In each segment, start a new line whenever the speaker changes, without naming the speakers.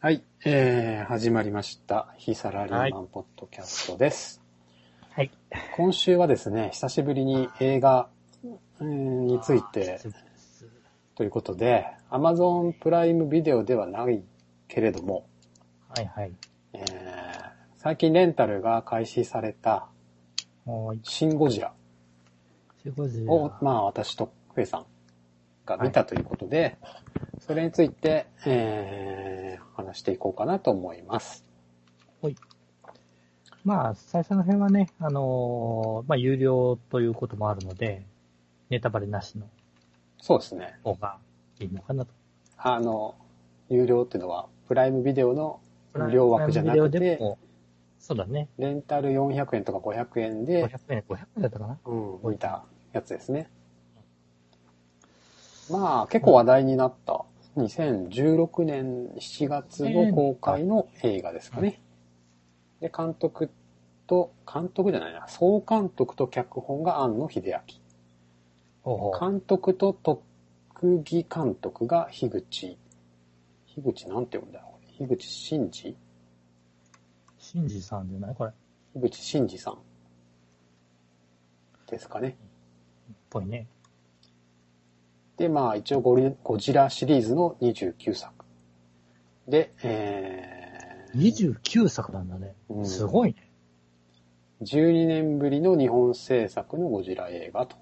はい、えー、始まりました。非サラリーマンポッドキャストです。
はい。
今週はですね、久しぶりに映画うんについてということで、Amazon プライムビデオではないけれども、
はいはい。
えー、最近レンタルが開始されたシン・ゴジラ
15時
を、まあ私とフェイさんが見たということで、それについて、えー、話していこうかなと思います。
まあ、最初の辺はね、あのーまあ、有料ということもあるので、ネタバレなしの
そうですね。
方がいいのかなと。
あの、有料っていうのは、プライムビデオの無料枠じゃなくて
そうだね。
レンタル400円とか500円で、
500円、500円だったかな
うん、見たやつですね。まあ、結構話題になった、2016年7月の公開の映画ですかね。で、監督と、監督じゃないな、総監督と脚本が庵野秀明。監督と特技監督が樋口。樋口なんて読むんだろう樋口真嗣？
シンジさんじゃない？これ。っ
樋口真嗣さん。ですかね。
ぽいね。
で、まあ一応ゴリゴジラシリーズの29作。で、え
29作なんだね
う。ん
すごいね。
ー、12年ぶりの日本制作のゴジラ映画と。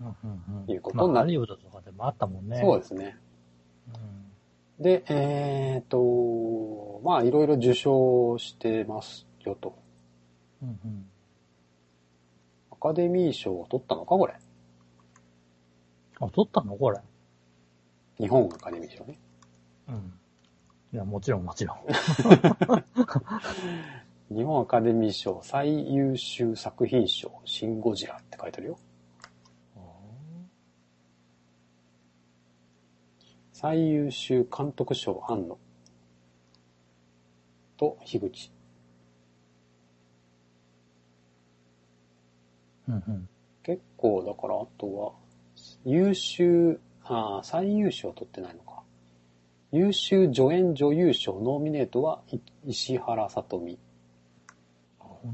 うんうんうん。
いうことにな
まあ、ハリウッドとかでもあったもんね。
そうですね。
うん
で、えっ、と、まあいろいろ受賞してますよと。
うんうん。
アカデミー賞を取ったのかこれ。
あ、撮ったの？これ。
日本アカデミー賞ね。
うん。いや、もちろんもちろん。
日本アカデミー賞最優秀作品賞、シン・ゴジラって書いてあるよ。最優秀監督賞、庵野。と、樋口。
うんうん。
結構、だから、あとは、優秀、あー最優秀は取ってないのか。優秀助演女優賞ノミネートはい石原さとみ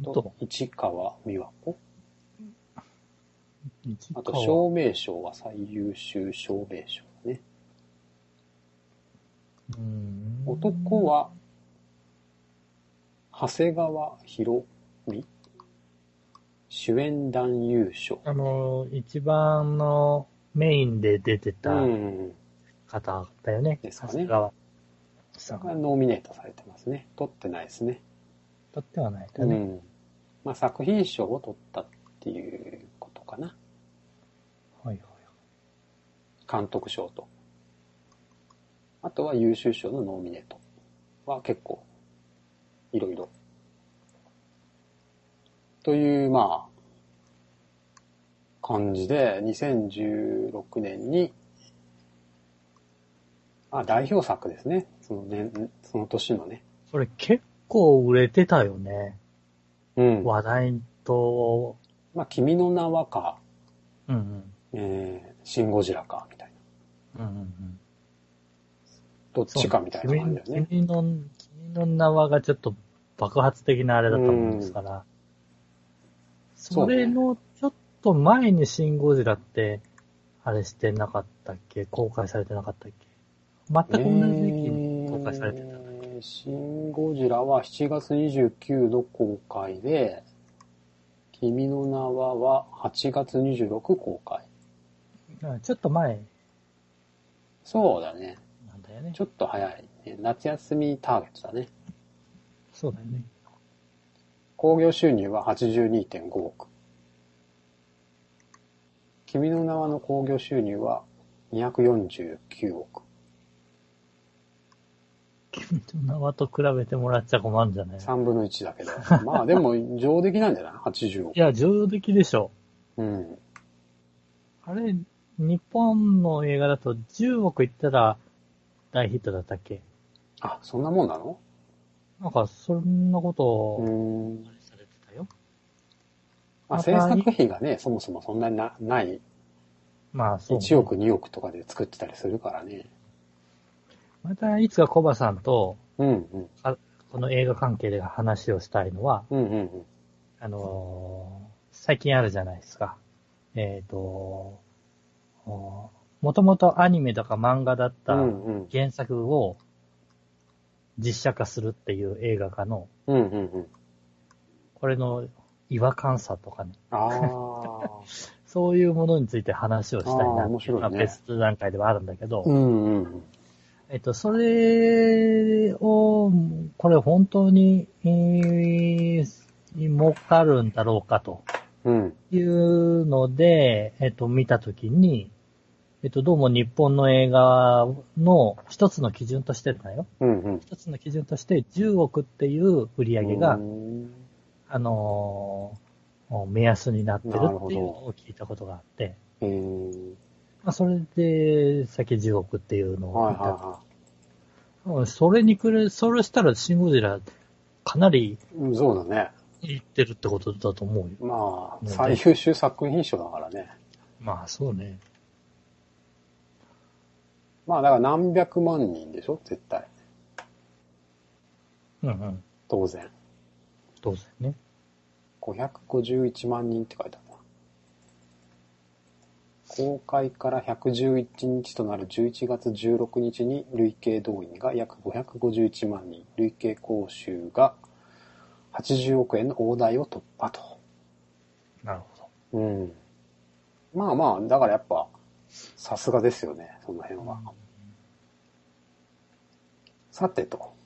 と
当？
市川美和子。
一
あと、
川
照明賞は最優秀照明賞だね。
うん
男は、長谷川博美主演男優賞。
あの、一番のメインで出て
う
た
ん。
方だよね。
ですかね
さん。
がノミネートされてますね。取ってないですね。
とってはないかね。
うん。まあ、作品賞を取ったっていうことかな。
はいはい。
監督賞と。あとは優秀賞のノミネートは結構、いろいろ。という、まあ、感じで、2016年に、あ、代表作ですね。その年、その年のね。
それ結構売れてたよね。
うん。
話題と、
まあ、君の名はか、
うんうん。
えー、シン・ゴジラか、みたいな。
うんうんうん。
どっちかみたいな感じだよね。
君の、君の名はがちょっと爆発的なあれだったもんですから。
そうね
それのと前にシン・ゴジラって、あれしてなかったっけ？公開されてなかったっけ？全く同じ時期に公開されてた。
えーシン・ゴジラは7月29の公開で、君の名はは8月26公開。
うんちょっと前
そうだね。
なんだよね
ち。ょっと早い、ね。夏休みターゲットだね。
そうだよね。
興行収入は82.5億。君の名はの興行収入は249億。
君の名はと比べてもらっちゃ困るんじゃない
3分の1だけど。まあでも 上出来なんじゃない ?80 億
い。や、上出来でしょ。
うん。
あれ、日本の映画だと10億いったら大ヒットだったっけ？
あ、そんなもんなの？
なんか、そんなこと
う
を、
ーん。
あれされてたよ。
まあ、制作費がね、そもそもそんなになない、
まあ、そう、ね。
1億、2億とかで作ってたりするからね。
またいつかコバさんと、
うんうん。
この映画関係で話をしたいのは、
うんうんうん。
あのー最近あるじゃないですか。えっ、と、もともとアニメとか漫画だった。原作を実写化するっていう映画化の、
うんうんうん。
これの違和感さとかね、
ああ。
そういうものについて話をしたいな。
面白い
別段階ではあるんだけど、
うんうん。
えっと、それを、これ本当に、えー、儲かるんだろうかと
うん。
いうので、えっと、見たときに、えっと、どうも日本の映画の一つの基準としてだよ。
うんうん。
一つの基準として10億っていう売り上げが、
うん
あのー目安になってるっていうのを聞いたことがあって、
えー、
まあ、それで、さっき10億っていうのを
はい
見た。
は
うんそれにくれ、それしたらシンゴジラ、かなり
いはい。そうだね。
いってるってことだと思うよ。
まあ、
ね
最優秀作品賞だからね。
まあ、そうね。
まあ、だから何百万人でしょ？絶対。
うんうん。
当然。
当然ね。
551万人って書いてあるな。公開から111日となる11月16日に累計動員が約551万人、累計講習が80億円の大台を突破と。
なるほど。
うん。まあまあ、だからやっぱ、さすがですよね、その辺は。さてと。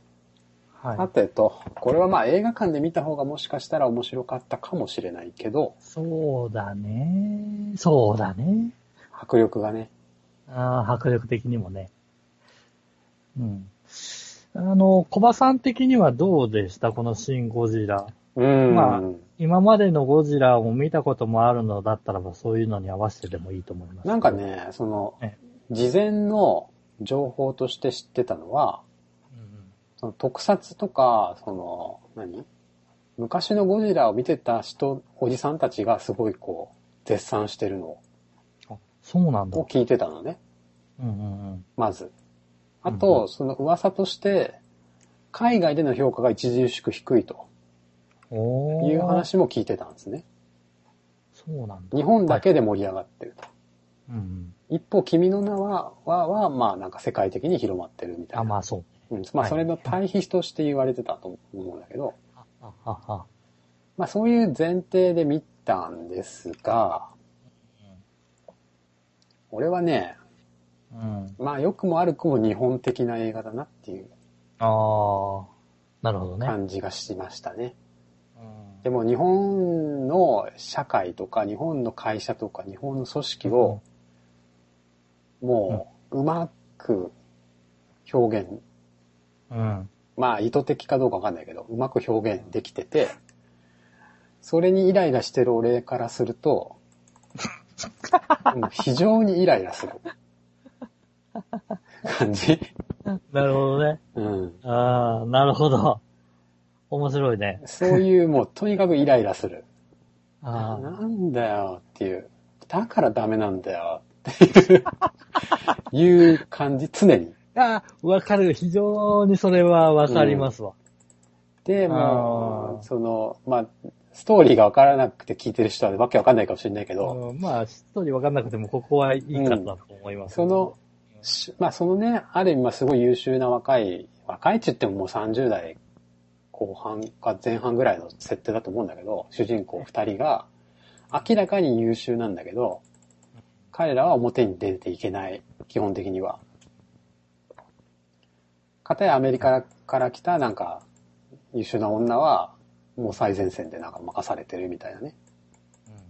さ
はい。
てと、これはまあ映画館で見た方がもしかしたら面白かったかもしれないけど、
そうだね。そうだね。
迫力がね。
ああ、迫力的にもね。うん。あの、小葉さん的にはどうでした？このシン・ゴジラ。
うん。
まあ今までのゴジラを見たこともあるのだったらば、そういうのに合わせてでもいいと思います。
なんか、ね、その
え、
事前の情報として知ってたのは、
うん
その特撮とか、その、何？昔のゴジラを見てた人、おじさんたちがすごいこう、絶賛してるのを
あそうなんだ。
聞いてたのね、
うんうんうん。
まず。あ
うん
と、その噂として、海外での評価が著しく低いという話も聞いてたんですね。
そうなんだ。
日本だけで盛り上がってると。
うんうん。
一方、君の名は、は、は、まあなんか世界的に広まってるみたいな。
あ、まあそう。
うん、まあ
はい
それの対比として言われてたと思うんだけど。まあそういう前提で見たんですが、俺はね、
うん。
まあ良くも悪くも日本的な映画だなっていう
ああ、なるほどね。
感じがしましたね。
うん
でも日本の社会とか日本の会社とか日本の組織をもううまく表現、
うん。
まあ意図的かどうかわかんないけど、うまく表現できてて、それにイライラしてる俺からすると、うん非常にイライラする感じ。
なるほどね。
うん。
ああ、なるほど。面白いね。
そういうもうとにかくイライラする。
ああ、
なんだよっていう。だからダメなんだよっていう、いう感じ、常に。
ああ、わかる。非常にそれはわかりますわ。
で、
あ
もう、
ー
その、まあ、ストーリーがわからなくて聞いてる人はわけわかんないかもしれないけど、
うんまあ、ストーリーわかんなくても、ここはいいかなと思います、
その、しまあそのね、ある意味まあすごい優秀な若い、若いって言ってももう30代後半か前半ぐらいの設定だと思うんだけど、主人公二人が明らかに優秀なんだけど、彼らは表に出ていけない、基本的には。かたやアメリカから来たなんか優秀な女はもう最前線でなんか任されてるみたいなね。
うんうんうん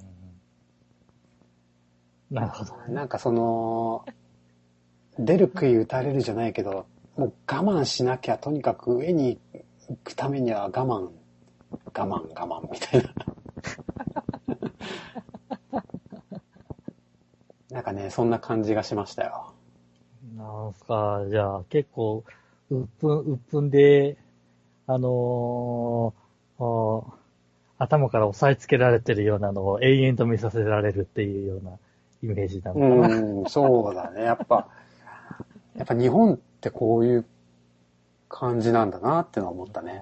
なるほど。
なんかその、出る杭打たれるじゃないけど、もう我慢しなきゃとにかく上に行くためには我慢、我慢我慢みたいな。なんかね、そんな感じがしましたよ。
なんすか、じゃあ、結構、うっぷん、うっぷんで、あのー頭から押さえつけられてるようなのを永遠と見させられるっていうようなイメージなのかな。
うん、そうだね。やっぱ、やっぱ日本ってこういう感じなんだなってのは思ったね。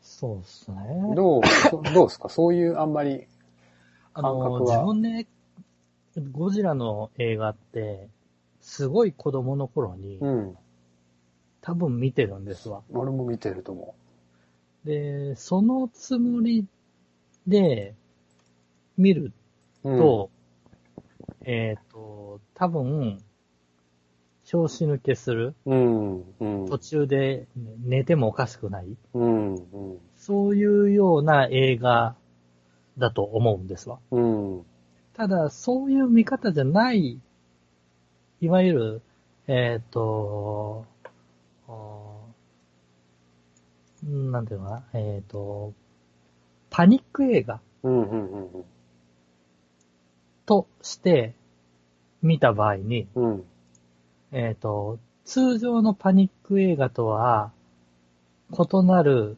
そうですね。
どう、そどうですか？そういうあんまり
あの、
感覚は
自分ね、ゴジラの映画って、すごい子供の頃に、
うん。
多分見てるんですわ。
俺も見てると思
で、そのつもりで見る
う。うん、
と、えっ、と、多分、拍子抜けする。
うん、うん。
途中で寝てもおかしくない。
うん、うん。
そういうような映画だと思うんですわ。
うん。
ただ、そういう見方じゃない、いわゆる、えっ、と、なんていうのかな、えっ、と、パニック映画、として見た場合に、
うん。
えっ、と、通常のパニック映画とは異なる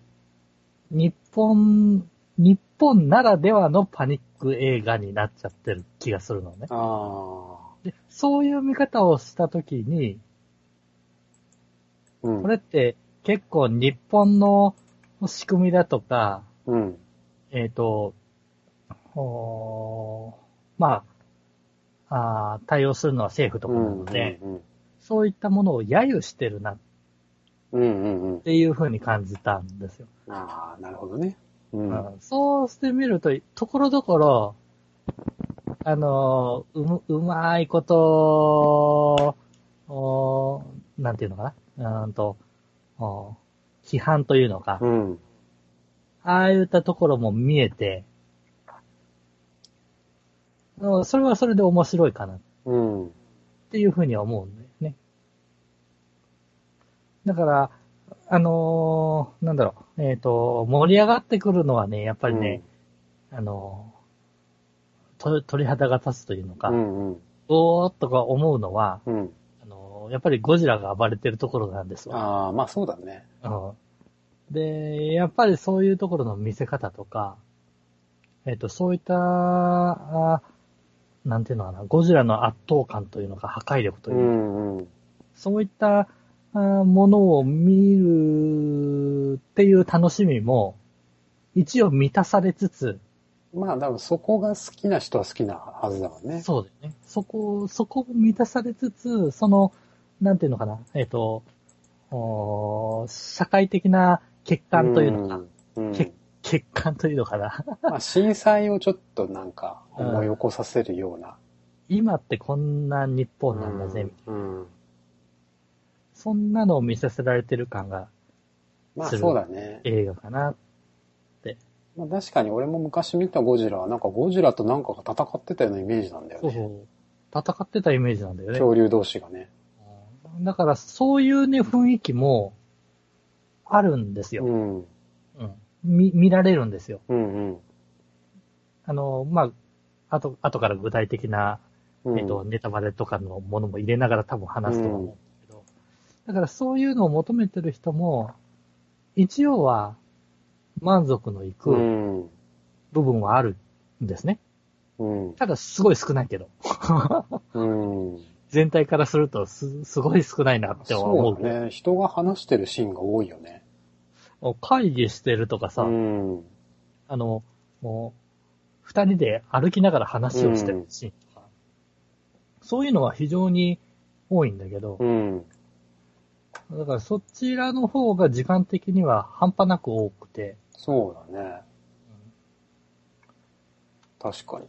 日本、日本ならではのパニック映画になっちゃってる気がするのね。
ああ。
でそういう見方をしたときに、
うん。
これって結構日本の仕組みだとか、
うん。
えっ、と、おーまああー、対応するのは政府とかなので、
うん、
そういったものを揶揄してるなっ
うん、うん、うん。
ていう風に感じたんですよ。
ああ、なるほどね。うん。
うんそうしてみると、ところどころ、あのーうむ、うまいこと、おなんていうのかな？うーんと、お批判というのか、
うん。
ああいったところも見えて、うんそれはそれで面白いかなっ
うん。
ていうふうには思うんだよね。だから、あのーなんだろう、えっ、と、盛り上がってくるのはね、やっぱりね、あのーと鳥肌が立つというのか、
うん、うん。
おーっとか思うのは、
うん。
あのーやっぱりゴジラが暴れてるところなんですわ。
ああ、まあそうだね。
うんで、やっぱりそういうところの見せ方とか、えっ、と、そういった、あなんていうのかな、ゴジラの圧倒感というのか、破壊力というか、
ん、うん。
そういったあものを見るっていう楽しみも、一応満たされつつ、
まあ、多分そこが好きな人は好きなはずだもんね。
そうだよね。そこ、そこも満たされつつ、その、なんていうのかな、えっ、と、お社会的な欠陥というのか、
うん。うん
け欠陥というのかな。
まあ、震災をちょっとなんか思い起こさせるような。
今ってこんな日本なんだぜ、
うん。
そんなのを見させられてる感が
まあそうだね。
映画かな。
まあ、確かに俺も昔見たゴジラはなんかゴジラとなんかが戦ってたようなイメージなんだよね。
そうそう。戦ってたイメージなんだよね。
恐竜同士がね。
だからそういうね、雰囲気もあるんですよ。
うん。
うん。見、見られるんですよ。
うんうん。
あの、まあ、あと、後から具体的な、
うん
えっと、ネタバレとかのものも入れながら多分話すとは思うんだけど、だからそういうのを求めてる人も、一応は満足のいく
うん。
部分はあるんですね。
うん。
ただすごい少ないけど。
うん。
全体からするとす、すごい少ないなっては思
そううだね。人が話してるシーンが多いよね。
会議してるとかさ、
うん。
あの、もう、二人で歩きながら話をしてるシーンとか、そういうのは非常に多いんだけど、
うん。
だからそちらの方が時間的には半端なく多くて、
そうだね。確かに。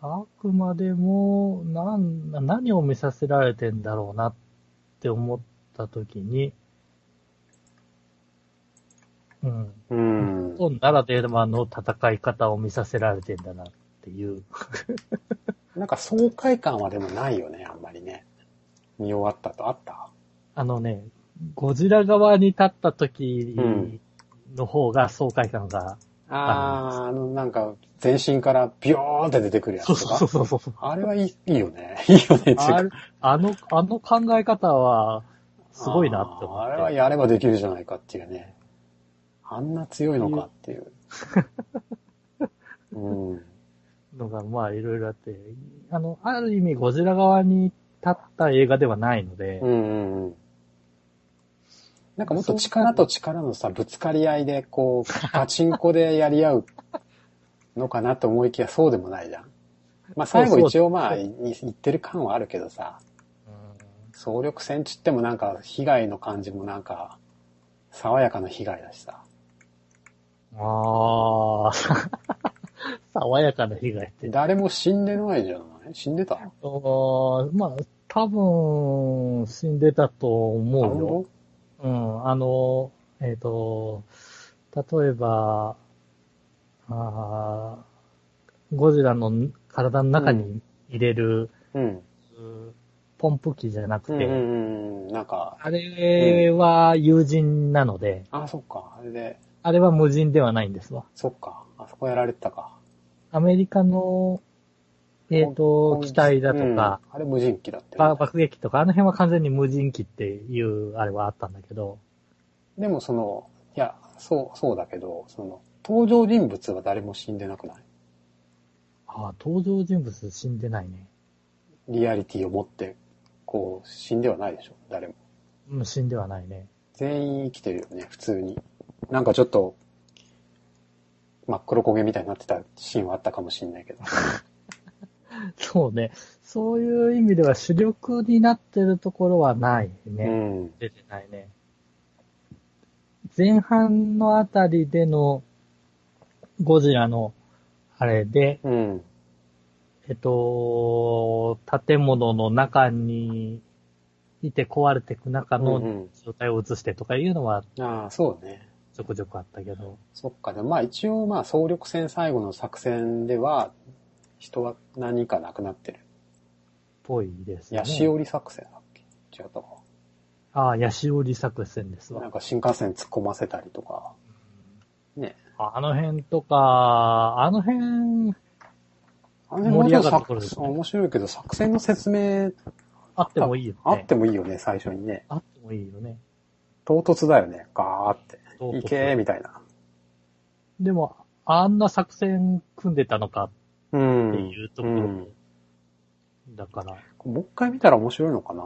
あくまでも、なん、何を見させられてんだろうなって思ったときに、うん。
うん
日。本ならではの戦い方を見させられてんだなっていう。
なんか爽快感はでもないよね、あんまりね。見終わったとあった？
あのね、ゴジラ側に立った時
うん
の方が爽快感が、
あー、あの、なんか、全身からビョーンって出てくるやつとか？
そうそうそうそう。
あれはいい いいよね。いいよね
あれあの、あの考え方は、すごいなって思って。
あーあれはやればできるじゃないかっていうね。あんな強いのかっていう。うん。
のが、まあいろいろあって、あの、ある意味ゴジラ側に立った映画ではないので、
うんうんうん。なんかもっと力と力のさ、ぶつかり合いで、こう、ガチンコでやり合うのかなと思いきやそうでもないじゃん。まあ最後一応まあ、い言ってる感はあるけどさ、総力戦ちってもなんか被害の感じもなんか、爽やかな被害だしさ。
ああ、爽やかな被害って。
誰も死んでないじゃない？死んでた？あ、
まあ、多分、死んでたと思うよ。
本
うん、あの、えっ、と、例えば、あーゴジラの体の中に入れる、
当うん。
ポンプ機じゃなくて、
うんうんうん。なんか、
あれは友人なので、
あ、そっか。あれで、
あれは無人ではないんですわ。
そっか。あそこやられてたか。
アメリカの、えっ、と、機体だとか、
うんあれ無人機だって、
ば爆撃とか、あの辺は完全に無人機っていうあれはあったんだけど、
でもその、いや、そう、そうだけど、その、登場人物は誰も死んでなくない？
ああ、登場人物死んでないね。
リアリティを持って、こう、死んではないでしょ？誰も。
うん、死んではないね。
全員生きてるよね、普通に。なんかちょっと、真っ黒焦げみたいになってたシーンはあったかもしんないけど。
そうね。そういう意味では主力になってるところはないね。
うん。
出てないね。前半のあたりでのゴジラのあれで、
うん。
えっと、建物の中にいて壊れていく中の
うんうん
状態を映してとかいうのは
ああ、そうね。
ちょくちょくあったけど。
そっか。でもまあ一応まあ総力戦最後の作戦では、人は何人か亡くなってる。
ぽいですよ
ヤ
ね。
シオリ作戦だっけ？違ったか。
ああ、ヤシオリ作戦ですわ。
なんか新幹線突っ込ませたりとか。ね。
あの辺とか、あの辺、
あの
盛り上がると
作
ころですね
面白いけど、作戦の説明
あってもいいよね。
あってもいいよね、最初にね。
あってもいいよね。
唐突だよね、ガーって。いけーみたいな。
でも、あんな作戦組んでたのか
うん。
っていうところ
うん
だから、
もう一回見たら面白いのかな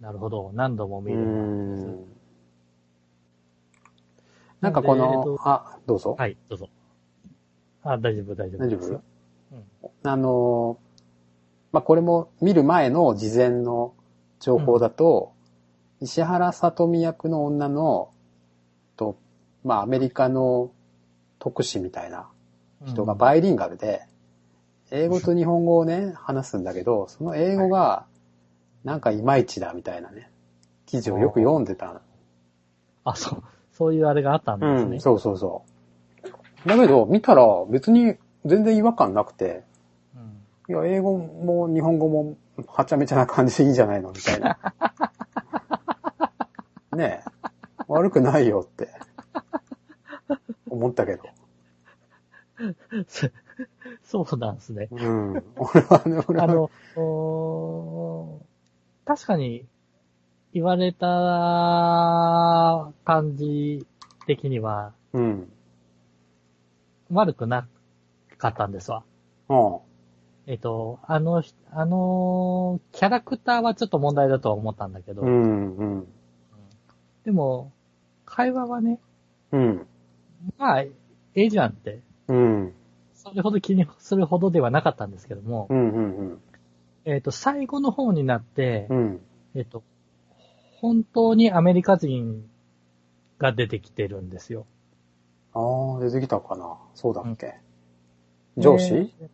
なるほど。何度も見
う
る。
ん。なんかこの、あ、どうぞ。
はい、どうぞ。あ、大丈夫、大丈夫。
大丈夫？
うん
あの、まあ、これも見る前の事前の情報だと、石原さとみ役の女の、と、まあ、アメリカの特使みたいな人がバイリンガルで、英語と日本語をね、話すんだけど、その英語が、なんかいまいちだみたいなね、記事をよく読んでた。
あ、そう、そういうあれがあったんですね。
うん、そうそうそう。だけど、見たら別に全然違和感なくて、
うん
いや、英語も日本語もはちゃめちゃな感じでいいんじゃないのみたいな。ねえ。悪くないよって。思ったけど。
そうなんですね。
うん。俺はね、俺は。
あの、確かに言われた感じ的には
うん。
悪くなかったんですわ。
うん。
えっと、あの人、あの、キャラクターはちょっと問題だとは思ったんだけど、
うん。うん。
でも、会話はね、
うん。
まあ、ええじゃんって、
うん。
それほど気にするほどではなかったんですけども、
うん。うん。
えっと、最後の方になって、
うん。
えっと、本当にアメリカ人が出てきてるんですよ。
ああ、出てきたかな。そうだっけ。上司？
でえっ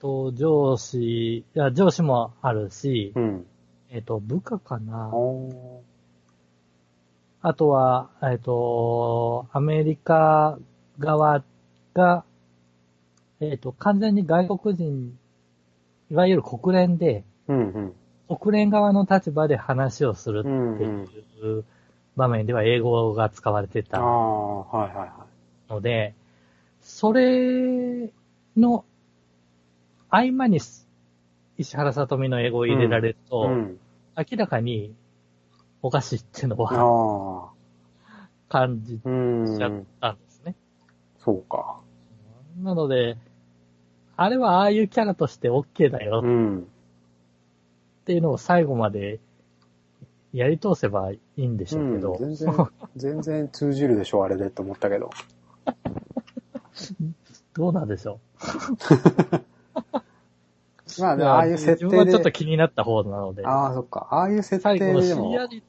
と、上司、いや、上司もあるし、
うん。
えっと、部下か
あ
な。
ー
あとは、えっと、アメリカ側が、えっと、完全に外国人、いわゆる国連で、
うん。うん。
国連側の立場で話をするって
うん。
いう場面では英語が使われて
あ
た
あ、はいはいは
ので、それの合間に石原さとみの英語を入れられる
い。
と、
うん。
明らかにおかしいっていうのは。感じ
うん。
ちゃったんですね。
そうか。
なので、あれはああいうキャラとして OK だよ
うん。
っていうのを最後までやり通せばいいんでしょうけど、
うん、全然、全然通じるでしょ、あれでって思ったけど。
どうなんでしょう。
まあ、でああいう設定
自分はちょっと
で、
気になった方なので、
ああ、そっか。ああいう設
最後の
定でも、
シリアリ、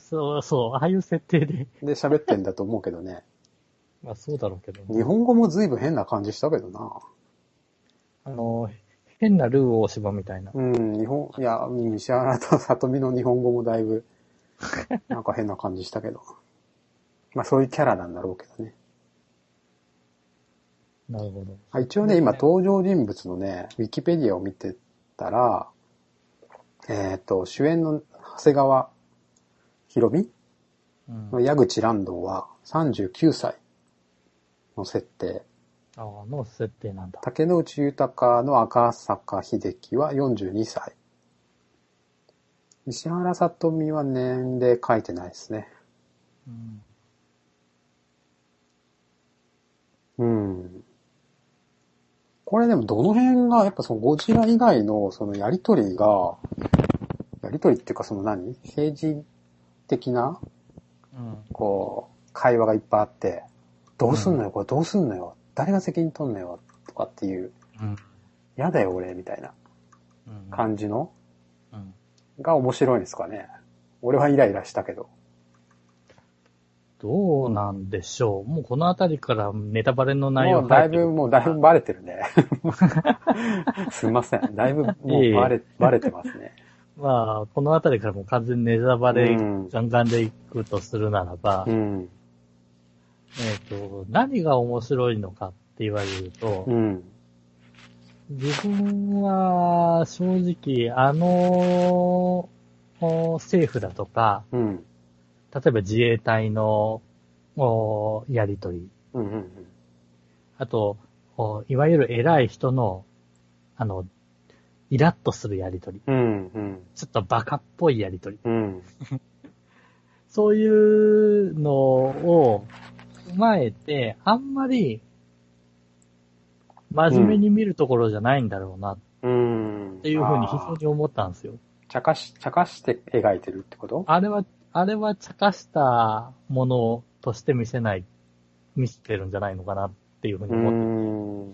そうそう、ああいう設定で、
で喋ってんだと思うけどね。
まあそうだろうけど、
日本語も随分変な感じしたけどな。
あの、変なルー大芝みたいな。
うん、日本、いや、うん石原と里美の日本語もだいぶ、なんか変な感じしたけど。まあそういうキャラなんだろうけどね。
なるほど。
あ一応ね、今登場人物のね、ウィキペディアを見てたら、えっ、と、主演の長谷川博美？
うん、
の矢口蘭道は39歳の設定。
の設定なんだ。
竹野内豊の赤坂秀樹は42歳。石原さとみは年齢書いてないですね。
うん
うん。これでもどの辺が、やっぱそのゴジラ以外のそのやりとりが、やりとりっていうかその何？政治的な、
うん。
こう、会話がいっぱいあって、どうすんのよ、これどうすんのよ、誰が責任取んのよ、とかっていう、
うん。
やだよ俺、みたいな
うん。
感じの、
うん。
が面白いんですかね。俺はイライラしたけど。
どうなんでしょう。もうこのあたりからネタバレの内容
もうだいぶ、もうだいぶバレてるね。すいません。だいぶもうバレ、バレてますね。
まあ、このあたりからもう完全にネタバレ
うん
ガンガンでいくとするならば、
うん。
えっ、と、何が面白いのかって言われると、
うん。
自分は正直、あの、お政府だとか、
うん。
例えば自衛隊のおやりとり、
うん。うん。
あと、おいわゆる偉い人の、あの、イラッとするやりとり、
うん。うん。
ちょっとバカっぽいやりとり、
うん。
そういうのを踏まえて、あんまり真面目に見るところじゃないんだろうなっ
うん。
ていうふうに非常に思ったんですよ。
茶化し、茶化して描いてるってこと？
あれは、あれは茶化したものとして見せない、見せてるんじゃないのかなっていうふうに
う
思って。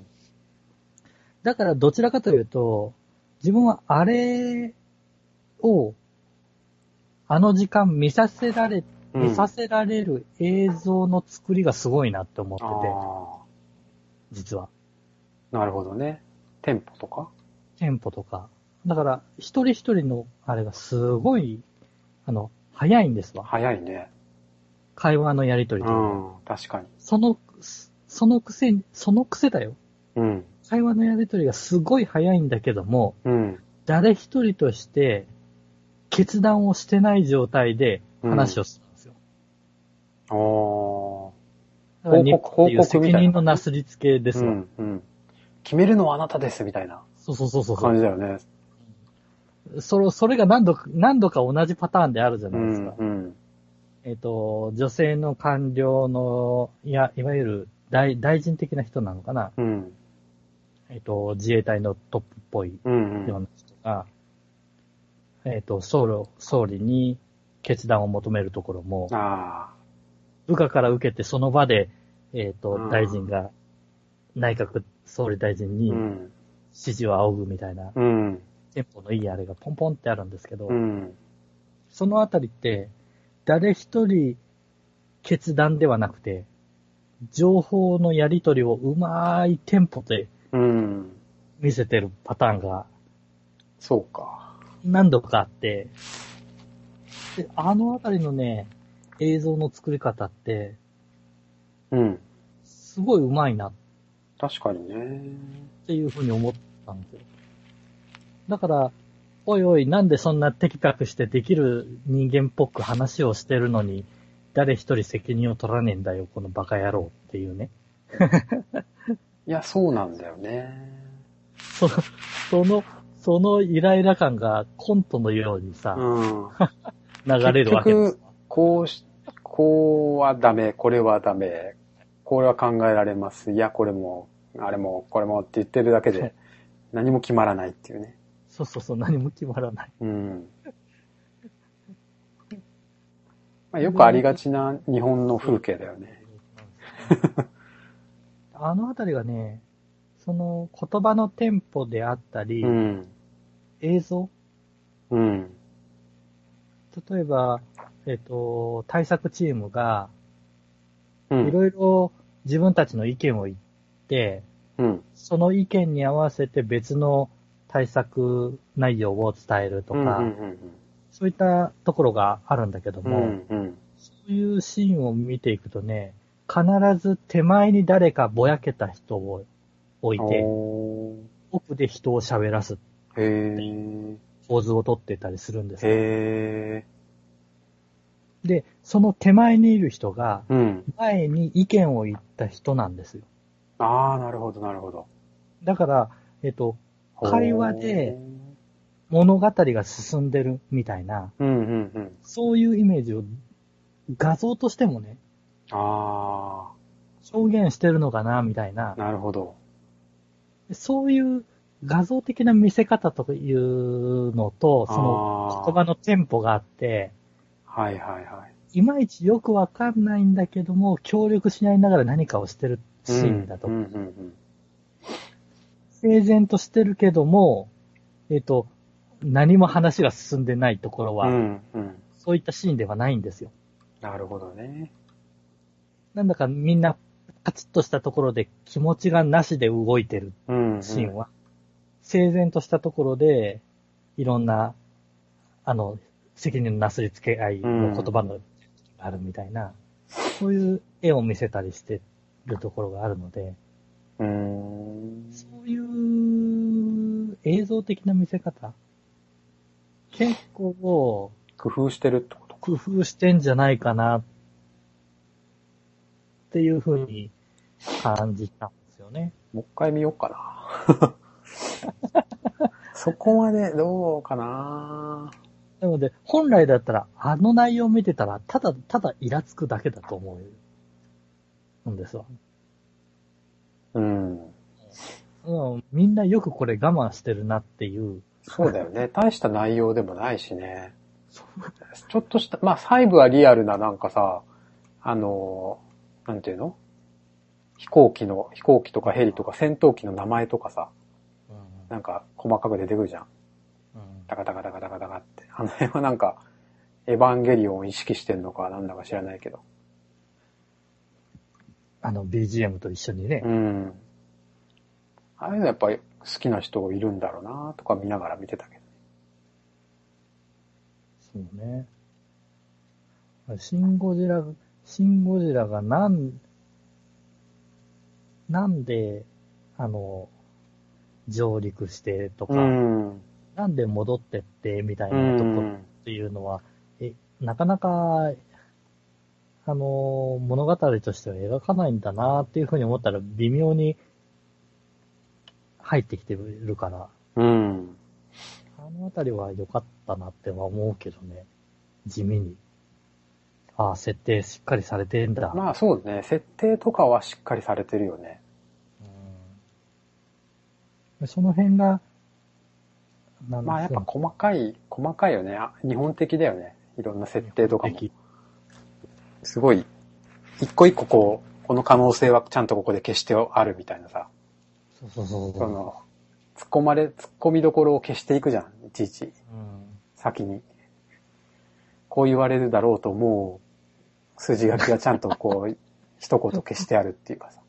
ん。
だからどちらかというと、自分はあれを、あの時間見させられ、
うん
見させられる映像の作りがすごいなって思ってて、
あ
実は。
あ。なるほどね。テンポとか？
テンポとか。だから、一人一人のあれがすごい、あの、早いんですわ。
早いね。
会話のやりとり
う
というか
ん。確かに。
その、その癖に、その癖だよ。
うん。
会話のやりとりがすごい早いんだけども、
うん。
誰一人として決断をしてない状態で話をするんですよ。
お
だから
報告
日本っ責任のなすりつけですわ。
うん。うん。決めるのはあなたです、みたいな
そうそうそうそう
感じだよね。
それ。それが何度か、何度か同じパターンであるじゃ
う
ないですか。
ん。うん。
えっ、と、女性の官僚の、いや、いわゆる大大臣的な人なのかな。
うん。
えっ、と、自衛隊のトップっぽい
うん。
ような人が、えっ、と、総理、総理に決断を求めるところも、
あ
部下から受けてその場で、えっ、と
うん、
大臣が、内閣総理大臣
あ。
に指
うん。
示を仰ぐみたいな、
うん。
テンポのいいあれがポンポンってあるんですけど、
うん。
そのあたりって、誰一人決断ではなくて、情報のやり取りをうまいテンポで
うん。
見せてるパターンが
そうか。
何度かあって、で、あのあたりのね、映像の作り方って、
うん。
すごいうまいなっ
確かにね。
ていうふうに思ったんですよ。だから、おいおい、なんでそんなテキパキしてできる人間っぽく話をしてるのに、誰一人責任を取らねえんだよ、このバカ野郎っていうね。
いや、そうなんだよね。
そその、そのイライラ感がコントのようにさ、
うん。
流れるわけです。
こうし、こうはダメ、これはダメ、これは考えられます。いや、これもあれもこれもって言ってるだけで 何も決まらないっていうね。
そうそうそう、何も決まらない。
うん。まあ、よくありがちな日本の風景だよね。
あのあたりがね、その言葉のテンポであったり、
うん。
映像？
うん。
例えば、えっ、と、対策チームが、
うん。
いろいろ自分たちの意見を言って、
うん。
その意見に合わせて別の対策内容を伝えるとか、そういったところがあるんだけど
うん。う
も、
んうん。
そういうシーンを見ていくとね、必ず手前に誰かぼやけた人を置いて、奥で人を喋らす。構図をとってたりするんですよ。
へ
で、その手前にいる人が。前に意見を言った人なんですよ。
ああ、なるほど、なるほど。
だから、えっと、会話で物語が進んでるみたいな。
うんうんうん。
そういうイメージを画像としてもね、
あ
表現してるのかな、みたいな
あ、、なるほど。
そういう画像的な見せ方というのと、その言葉のテンポがあって、
はいはいはい。
いまいちよくわかんないんだけども、協力し合いながら何かをしてるシーンだと。
うんうんうん
整然としてるけども、えっ、と、何も話が進んでないところは、
うんうん。
そういったシーンではないんですよ。
なるほどね。
なんだかみんな、カチッとしたところで気持ちがなしで動いてる
うん、うん。
シーンは、整然としたところで、いろんな、あの、責任のなすりつけ合いの言葉のがあるみたいな、そういう絵を見せたりしてるところがあるので、
うーん。
そういう映像的な見せ方、結構
工夫してるってこと？か。
工夫してんじゃないかなっていうふうに感じたんですよね。
もう一回見ようかな。そこまでどうかな
なので、本来だったら、あの内容を見てたら、ただ、ただイラつくだけだと思うんですわ。
うん。
うん、みんなよくこれ我慢してるなっていう。
そうだよね。大した内容でもないしね。ちょっとした、まあ細部はリアルななんかさ、あの、なんていうの？飛行機の、飛行機とかヘリとか戦闘機の名前とかさ、なんか細かく出てくるじゃん。
うん
タカタカタカタカタカって。あの辺はなんか、エヴァンゲリオンを意識してんのかなんだか知らないけど。
あの BGM と一緒にね
う。ん。ああいうのやっぱり好きな人いるんだろうなとか見ながら見てたけど。
そうね。シンゴジラ、シンゴジラがなん、なんで、あの、上陸してとか、
うん。
なんで戻ってってみたいうなところっ
ん。
ていうのは、え、なかなか、あの、物語としては描かないんだなっていうふうに思ったら微妙に入ってきてるから、
うん。
あのあたりは良かったなっては思うけどね。地味に。ああ、設定しっかりされてんだ。
まあそうね。設定とかはしっかりされてるよね。
うんその辺が、
まあやっぱ細かい、細かいよね。あ日本的だよね。いろんな設定とかも。すごい、一個一個こう、この可能性はちゃんとここで消してあるみたいなさ。
そうそうそうそ
の、突っ込まれ、突っ込みどころを消していくじゃん。いちいち、
うん
先に。こう言われるだろうともう、筋書きがちゃんとこう、一言消してあるっていうかさ。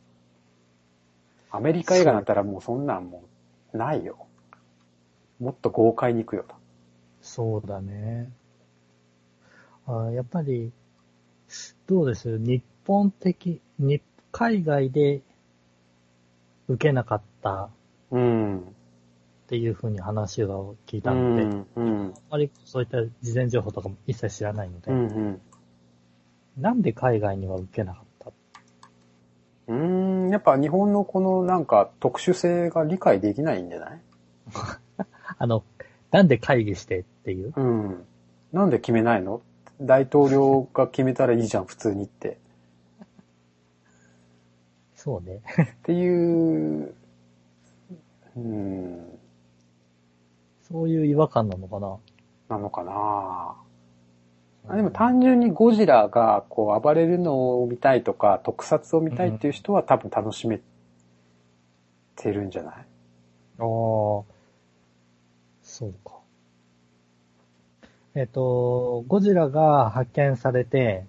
アメリカ映画だったらもうそんなんもう、ないよ。もっと豪快に行くよと。
そうだね。あやっぱり、どうです？日本的、日海外で受けなかった
うん。
っていうふうに話を聞いうた
ん
ので、あ
うん。
まりそういった事前情報とかも一切知らないので、
うん。うん。
なんで海外には受けなかった？
うーん、やっぱ日本のこのなんか特殊性が理解できないんじゃない？
あの、なんで会議してっていう？
うん。なんで決めないの？大統領が決めたらいいじゃん、普通にって。
そうね。
っていう、うん、
そういう違和感なのかな？
なのかなあでも単純にゴジラがこう暴れるのを見たいとか特撮を見たいっていう人は多分楽しめてるんじゃない？
ああ、そうか。えっ、と、ゴジラが発見されて、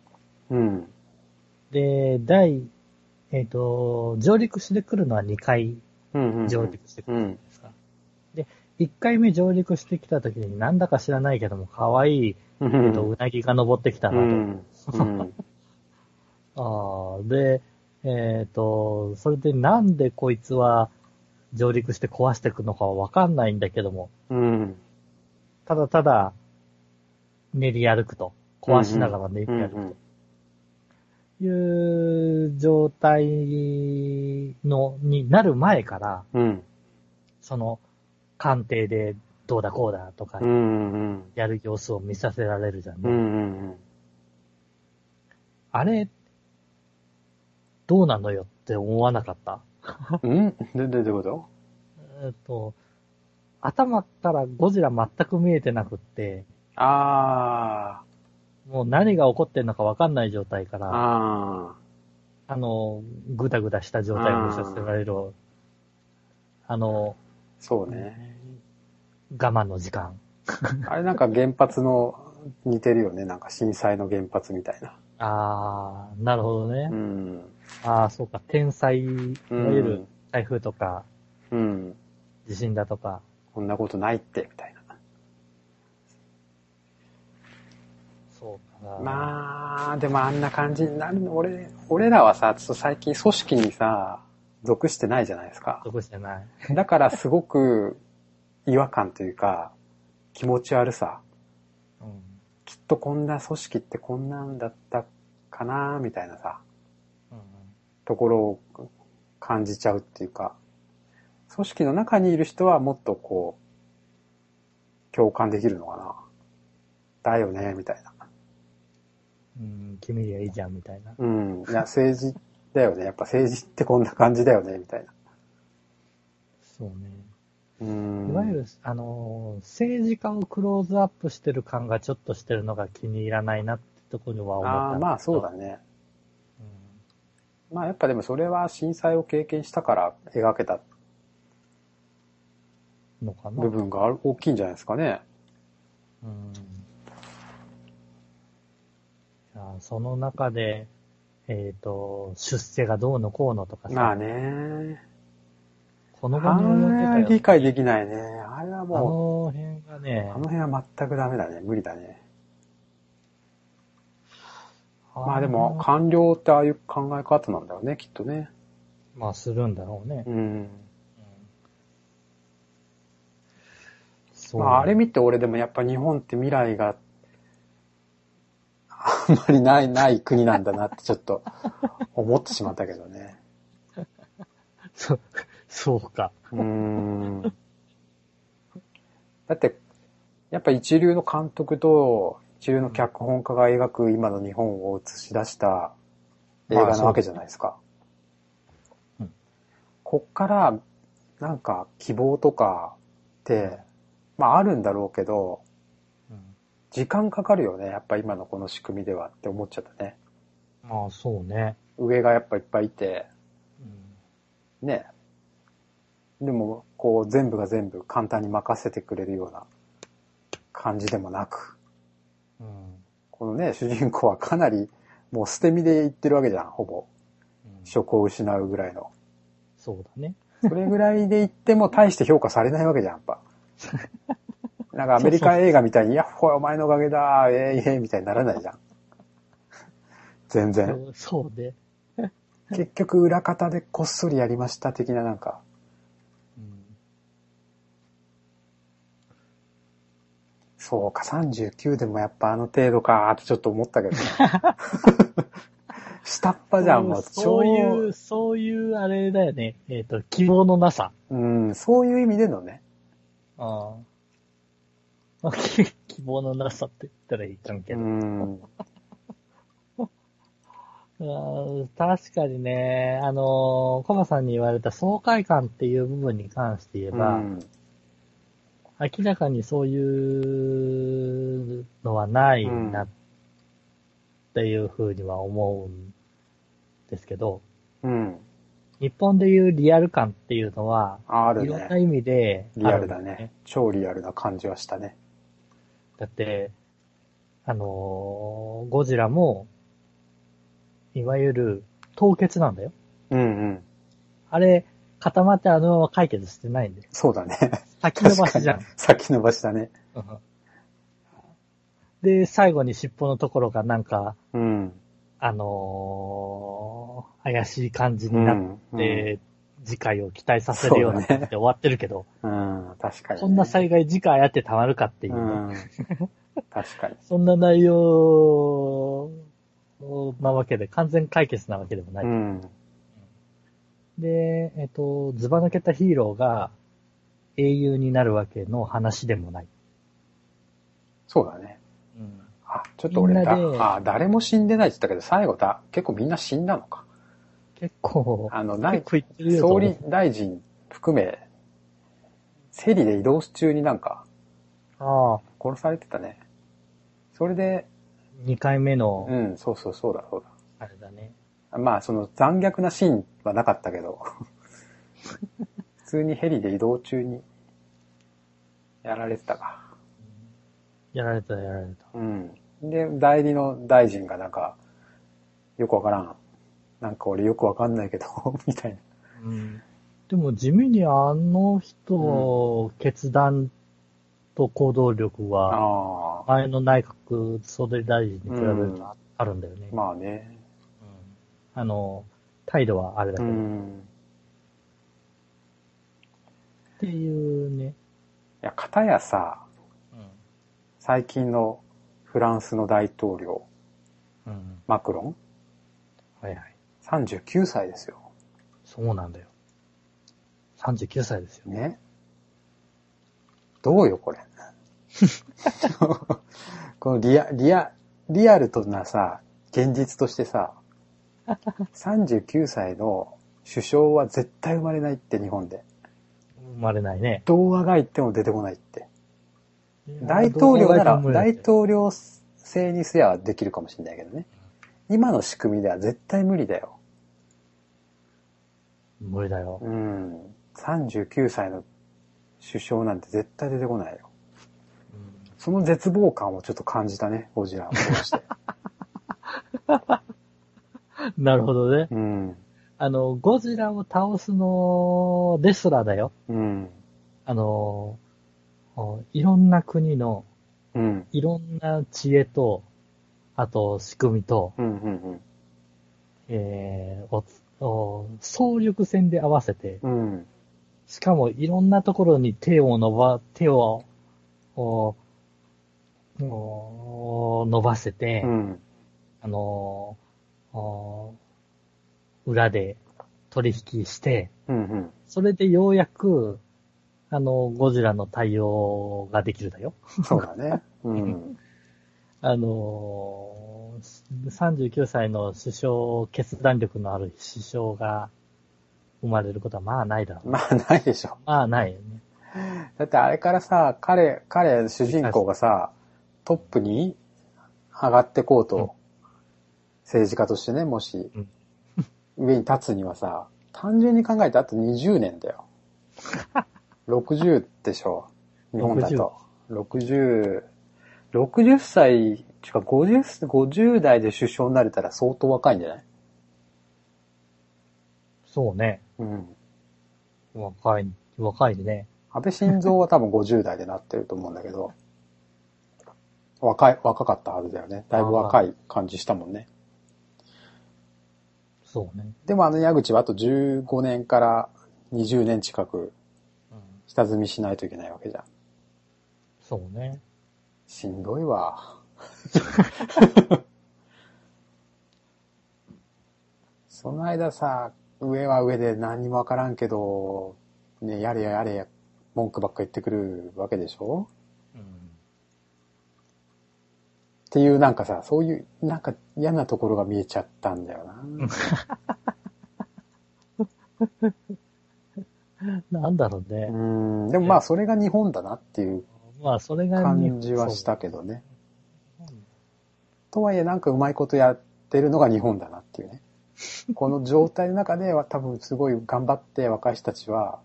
うん。
で、第、えっ、と、上陸してくるのは2回
うんうんうん。
上陸してく
うん
るんで。すか。で、1回目上陸してきた時になんだか知らないけども、可愛い、
う
えっと、うなぎが登ってきたなと。
ん。うん。
ああ、で、えっ、と、それでなんでこいつは上陸して壊していくのかはわかんないんだけども、
うん。
ただただ練り歩くと。壊しながら練り歩く
うん
という状態の、になる前から、
うん。
その、鑑定でどうだこうだとか
うん。うん。
やる様子を見させられるじゃんね。
うん。うん。
あれ、どうなのよって思わなかった？
うん？で、で、どういうこと？
えっと、頭からゴジラ全く見えてなくって、
あ
もう何が起こってんのかわかんない状態か
あ。
ら、
あ
あの、ぐだぐだした状態を見させられる、あの、
あ。そうね。
我慢の時間。
あれなんか原発の似てるよね。なんか震災の原発みたいな。
あー、なるほどね。
うん。
あー、そうか、天災、いわゆる台風とか、
うん。
地震だとか、
こんなことないって、みたいな。
そうかな。
まあ、でもあんな感じになるの、俺、俺らはさ、ちょっと最近組織にさ、属してないじゃないですか。
得してない。
だからすごく違和感というか、気持ち悪さ。
うん。
きっとこんな組織ってこんなんだったかな、みたいなさ、
うん
ところを感じちゃうっていうか、組織の中にいる人はもっとこう、共感できるのかな。だよね、みたいな。
うん、決めりゃいいじゃん、みたいな。
うん。いや、政治だよね。やっぱ政治ってこんな感じだよね、みたいな。
そうね。
うん。
いわゆる、あのー、政治家をクローズアップしてる感がちょっとしてるのが気に入らないなってところは思った
ああ。まあそうだね。
う
まあやっぱでもそれは震災を経験したから描けた
ん。のかな。
部分が大きいんじゃないですかね。
うん。いやその中で、えっ、と、出世がどうのこうのとかさ、
まあね。
この
あ
場に及んでたよ。
れ理解できないね。あれは
あ
も
の辺がね
う、あ、の辺は全くダメだね。無理だね。まあでも、官僚ってああいう考え方なんだよね、きっとね。
まあするんだろうね。
うん。まああれ見て俺でもやっぱ日本って未来が あんまりない、ない国なんだなってちょっと思ってしまったけどね。
そう、そうか。
うーん。だって、やっぱ一流の監督と一流の脚本家が描く今の日本を映し出した映画なわけじゃないですか。
うん
こっから、なんか希望とかって、まああるんだろうけど、
うん
時間かかるよね。やっぱ今のこの仕組みではって思っちゃったね。
まあそうね。
上がやっぱいっぱいいて、
うん
ね。でも、こう、全部が全部簡単に任せてくれるような感じでもなく、
うん
このね、主人公はかなりもう捨て身で言ってるわけじゃん、ほぼ。
うん
職を失うぐらいの。
そうだね。
それぐらいで言っても大して評価されないわけじゃん、やっぱ。なんかアメリカ映画みたいに、やっほーお前のおかげだ、えー、えー、みたいにならないじゃん。全然。
そうそうね。
結局裏方でこっそりやりました的ななんか、そうか、39でもやっぱあの程度かーってちょっと思ったけどね。下っ端じゃん、もう超。
そういう、そういうあれだよね。えっ、と、希望のなさ。
うん、そういう意味でのね。
ああ。希 希望のなさって言ったらいいかんけ
う
ど。
ん。
うん 確かにね、あの、コマさんに言われた爽快感っていう部分に関して言えば、
うん。
明らかにそういうのはないなっていうふうには思うんですけど、
うん。
日本でいうリアル感っていうのは、
あるね。
いろんな意味で
リアルだね。超リアルな感じはしたね。
だって、あのーゴジラも、いわゆる凍結なんだよ。
うんうん。
あれ、固まってあのまま解決してないんだよ。
そうだね。
先延ばしじゃん。
先延ばしだね。
で、最後に尻尾のところがなんか、
うん。
あのー怪しい感じ
う
になっ
ん。
て、次回を期待させるような感じで終わってるけど、
うん。確かに、ね。
こんな災害次回あってたまるかっていううね、
ん。確かに。
そんな内容なわけで、完全解決なわけでもない。
うん。
で、えっと、ズバ抜けたヒーローが英雄になるわけの話でもない。
そうだね。
うん、
あ、ちょっと俺だ、あ、誰も死んでないって言ったけど、最後だ、結構みんな死んだのか。
結構、
あの、
結
大
構言ってるよと
総理大臣含め、ヘリで移動中になんか
ああ、
殺されてたね。それで、
2回目の
う、ん、そうそうそうだそう
あれだね。
だ。まあ、その残虐なシーンはなかったけど、普通にヘリで移動中にやられてたか。
やられたやられた。
うん。で、代理の大臣がなんか、よくわからん。なんか俺よくわかんないけど、みたいな。
うん、でも地味にあの人の決断と行動力は。前の内閣総理大臣に比べる
うん
とあるんだよね。
まあね。
うんあの、態度はあれだけ
う
ど。っ
ん。
ていうね。
いや、片やさ、最近のフランスの大統領、
うん。うん。
マクロン
はいはい。
39歳ですよ。
そうなんだよ。39歳ですよ。
ね。どうよ、これ。このリア、リア、リアルとなさ、現実としてさ、39歳の首相は絶対生まれないって日本で。
生まれないね。
童話が言っても出てこないって。大統領なら、大
領。
統領制にすりゃできるかもしれないけどね。今の仕組みでは絶対無理だよ。
無理だよ。
うん。39歳の首相なんて絶対出てこないよ。その絶望感をちょっと感じたね、ゴジラを通して。
なるほどね。
うん。
あの、ゴジラを倒すのですらだよ。
うん。
あの、おいろんな国の
うん。
いろんな知恵と、あと仕組みと、
うん。うん。
えー、おお総力戦で合わせて、
うん。うん。
しかもいろんなところに手を伸ば、手を、おお伸ばせて、
うん。
あのお裏で取引して、
うん。うん。
それでようやく、あの、ゴジラの対応ができるだよ。
そうだね。うん。
あのー、39歳の首相、決断力のある首相が生まれることはまあないだろう。
まあ、ないでしょ。
まあないよね。
だってあれからさ、彼、彼、主人公がさ、トップに上がってこうと、
うん
政治家としてね、もし
うん、
上に立つにはさ、単純に考えてあと20年だよ。60でしょ。日本だと。60、60歳、違う、50、50代で首相になれたら相当若いんじゃない？
そうね。
うん。
若い、若いね。
安倍晋三は多分50代でなってると思うんだけど、若い、若かったはずだよね。だいぶ若い感じしたもんね。
そうね。
でもあの矢口はあと15年から20年近く
うん、
下積みしないといけないわけじゃん。
そうね。
しんどいわ。その間さ、上は上で何にもわからんけど、ね、やれやれや、文句ばっか言ってくるわけでしょ
うん。
っていうなんかさ、そういうなんか嫌なところが見えちゃったんだよな。
なんだろう
う
ね。
ん。でもまあそれが日本だなっていう
まあ、それが
感じはしたけどね。とはいえなんかうまいことやってるのが日本だなっていうね。この状態の中では多分すごい頑張って若い人たちは、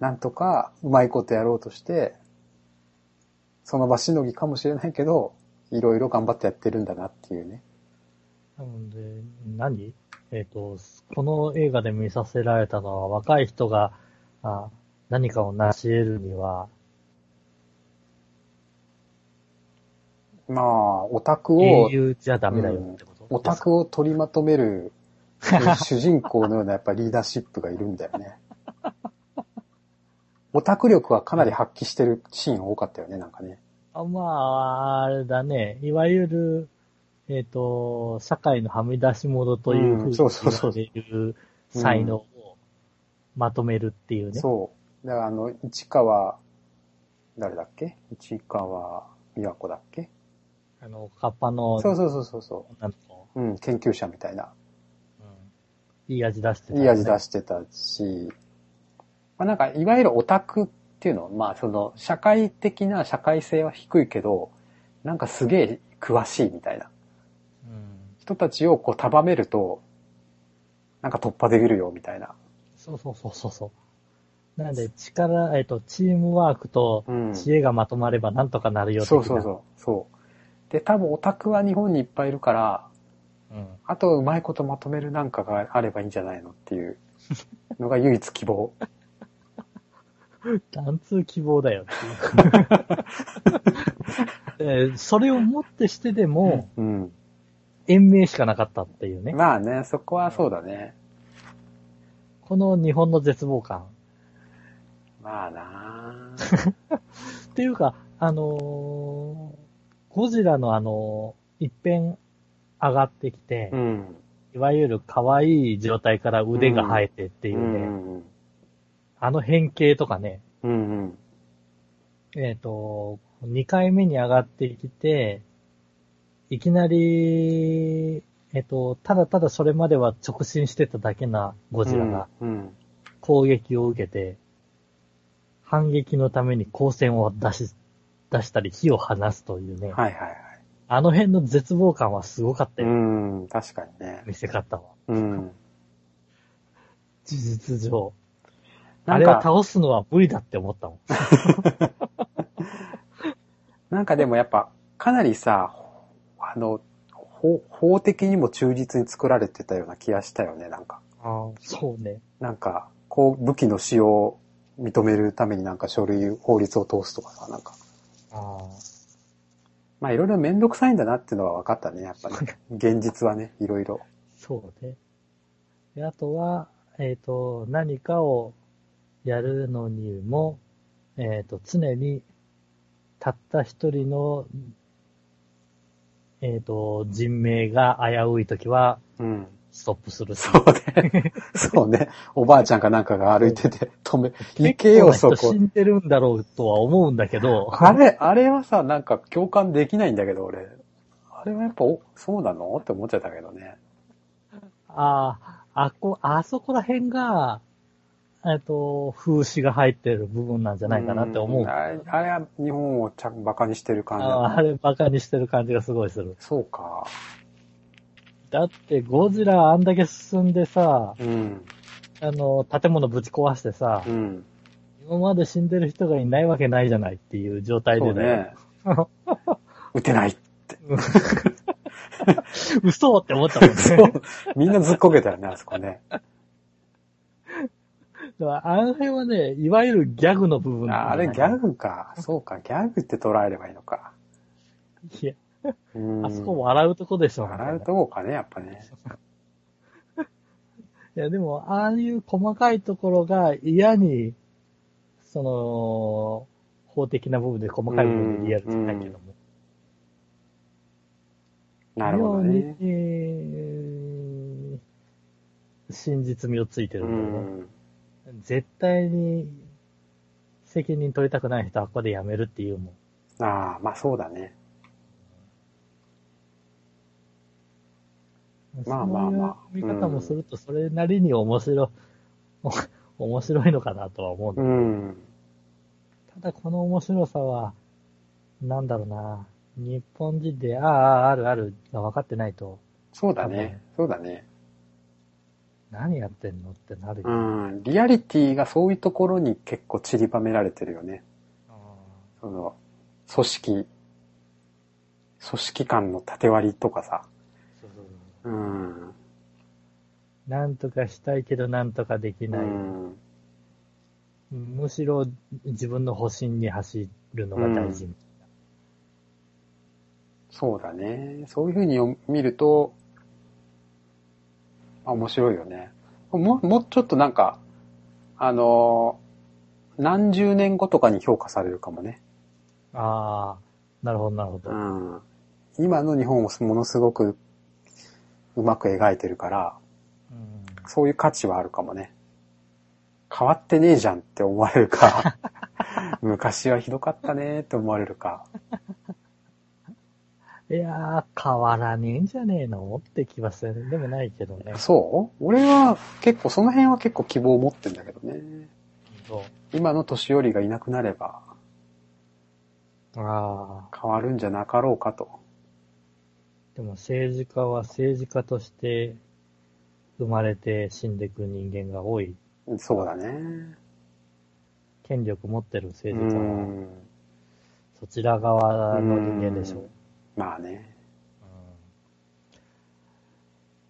なんとかうまいことやろうとして、その場しのぎかもしれないけど、いろいろ頑張ってやってるんだなっていうね。
なので、何？えっ、と、この映画で見させられたのは、若い人があ何かを成し得るには、
まあ、オタクを
英、雄じゃダメだよってこと、
オタクを取りまとめる 主人公のようなやっぱリーダーシップがいるんだよね。オタク力はかなり発揮してるシーン多かったよね、なんかね。
あまあ、あれだね。いわゆる、えっ、と、社会のはみ出し者というふう
うん
に言われる才能をまとめるっていうね。
そう。だからあの、市川、誰だっけ？市川美和子だっけ？
あの、カッパの
そうそうそうそう
の子、
う。うん、研究者みたいな。
うん、いい味出してた、
いい味出してたし、まあなんか、いわゆるオタクっていうのは、まあその、社会的な社会性は低いけど、なんかすげえ詳しいみたいな
うん。
人たちをこう束めると、なんか突破できるよみたいな。
そうそうそうそうそう。なんで、力、えっ、と、チームワークと
うん。
知恵がまとまればなんとかなるよ
そうそうそう。そう。で、多分オタクは日本にいっぱいいるから、
う。うん。
あとはうまいことまとめるなんかがあればいいんじゃないのっていうのが唯一希望。
単通希望だよっていう。で それをもってしてでも、
うん。
延命しかなかったっていうね。
まあね、そこはそうだね。
この日本の絶望感。
まあな
っていうか、あのーゴジラのあのー一辺上がってきて、
うん。
いわゆる可愛い状態から腕が生えてっていううね、
ん。
あの変形とかね、
うんうん。
えっ、と、2回目に上がってきて、いきなり、えっ、と、ただただそれまでは直進してただけなゴジラが
うん。
攻撃を受けて、反撃のために光線を出し、出したり火を放すというね、
はいはいはい。
あの辺の絶望感はすごかった
う
よ、
ん、確かにね。
見せ方は。
うん。
事実上。あ
なんか、
れは倒すのは無理だって思ったもん。
なんかでもやっぱ、かなりさ、あの、法法的にも忠実に作られてたような気がしたよね、なんか。
そうね。
なんか、こう、武器の使用を認めるためになんか書類、法律を通すとかさ、なんか。
あ
まあいろいろめんどくさいんだなっていうのは分かったね、やっぱり。現実はね、いろいろ。
そうね。であとは、えっ、と、何かをやるのにも、えっ、と、常に、たった一人の、えっ、と、人命が危ういときは、
うん。
ストップする。
そうね。そうね。おばあちゃんかなんかが歩いてて、止め、行けよ、そこ
死。んでるんだろうとは思うんだけど、
あれ、あれはさ、なんか共感できないんだけど、俺。あれはやっぱ、お、そうなの？って思っちゃったけどね。
ああ、あこ、あそこら辺が、えっ、と、風刺が入ってる部分なんじゃないかなって思う。
んあれ、あれは日本をちゃんバカにしてる感じ
ああれバカにしてる感じがすごいする。
そうか。
だってゴジラあんだけ進んでさ、
うん。
あの、建物ぶち壊してさ、
うん。
今まで死んでる人がいないわけないじゃないっていう状態でね。
ね。撃てない。
嘘って思ったもんね。
そう。みんなずっこけたよね、あそこね。
だからあの辺はね、いわゆるギャグの部分
ああれギャグか。そうか、ギャグって捉えればいいのか。
いや、
うん。
あそこ笑うとこでしょ。
笑うとこかね、やっぱね。
いや、でも、ああいう細かいところが嫌に、その、法的な部分で細かい部分でリアルじゃないけども。
なるほどね。
えー真実味をついて
う
るんだよね。絶対に責任取りたくない人はここで辞めるっていうもん。
ああ、まあそうだね。まあまあまあ。
見方もすると、それなりに面白、うん、面白いのかなとは思うんだけど。
うん、
ただこの面白さは、なんだろうな。日本人で、ああ、あるあるが分かってないと。
そうだね。そうだね。
何やってんのってなるよ
う
ね。
ん。リアリティがそういうところに結構散りばめられてるよね。
あ
その、組織、組織間の縦割りとかさ。
ーそうそうそう
うん。
なんとかしたいけどなんとかでき
う
ない。
ん。
むしろ自分の保身に走るのが大事。
そうだね。そういうふうに読見ると、あ面白いよね。もう、もうちょっとなんか、あのー何十年後とかに評価されるかもね。
ああ、なるほど、なるほど。
うん。今の日本をものすごくうまく描いてるから、
うん
そういう価値はあるかもね。変わってねえじゃんって思われるか、昔はひどかったねって思われるか。
いやー、変わらねえんじゃねえのって気はする。でもないけどね。
そう？俺は結構、その辺は結構希望を持ってんだけどね。
そう。
今の年寄りがいなくなれば
ああ。
変わるんじゃなかろうかと。
でも政治家は政治家として生まれて死んでいく人間が多い。
そうだね。
権力持ってる
う
政治家は
ん。
そちら側の人間でしょう。
まあね。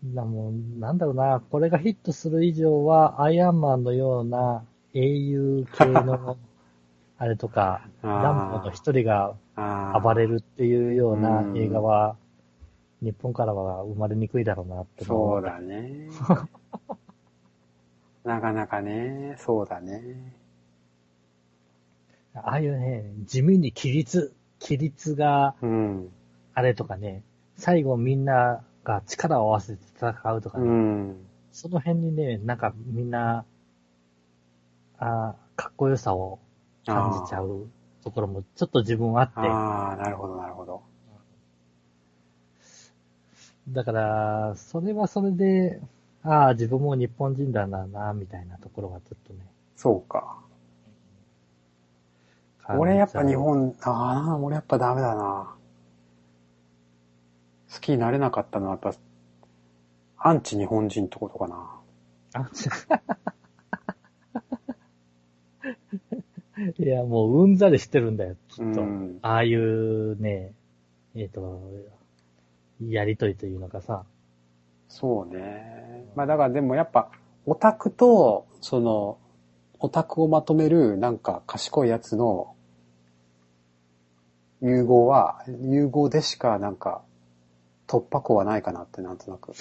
うん。だもう、なんだろうな、これがヒットする以上は、アイアンマンのような英雄系の、あれとか、ランボーの一人が暴れるっていうような
うん
映画は、日本からは生まれにくいだろうなって思
そうだね。なかなかね、そうだね。
ああいうね、地味に規律、規律が
うん。
あれとかね、最後みんなが力を合わせて戦うとか
う
ね、
ん。
その辺にね、なんかみんな、あーかっこよさを感じちゃうところもちょっと自分はあって、
ああ、なるほど、なるほど。
だから、それはそれで、ああ、自分も日本人だな、な、みたいなところはちょっとね。
そうか。俺やっぱ日。本、ああ、俺やっぱダメだな。好きになれなかったのはやっぱ、アンチ日本人ってことかな。
あ いや、もううんざりしてるんだよ、きっと。
うん。
ああいうね、えっ、と、やりとりというのがさ、
そうね。まあだからでもやっぱ、オタクと、その、オタクをまとめるなんか賢いやつの融合は、融合でしかなんか突破口はないかなってなんとなく。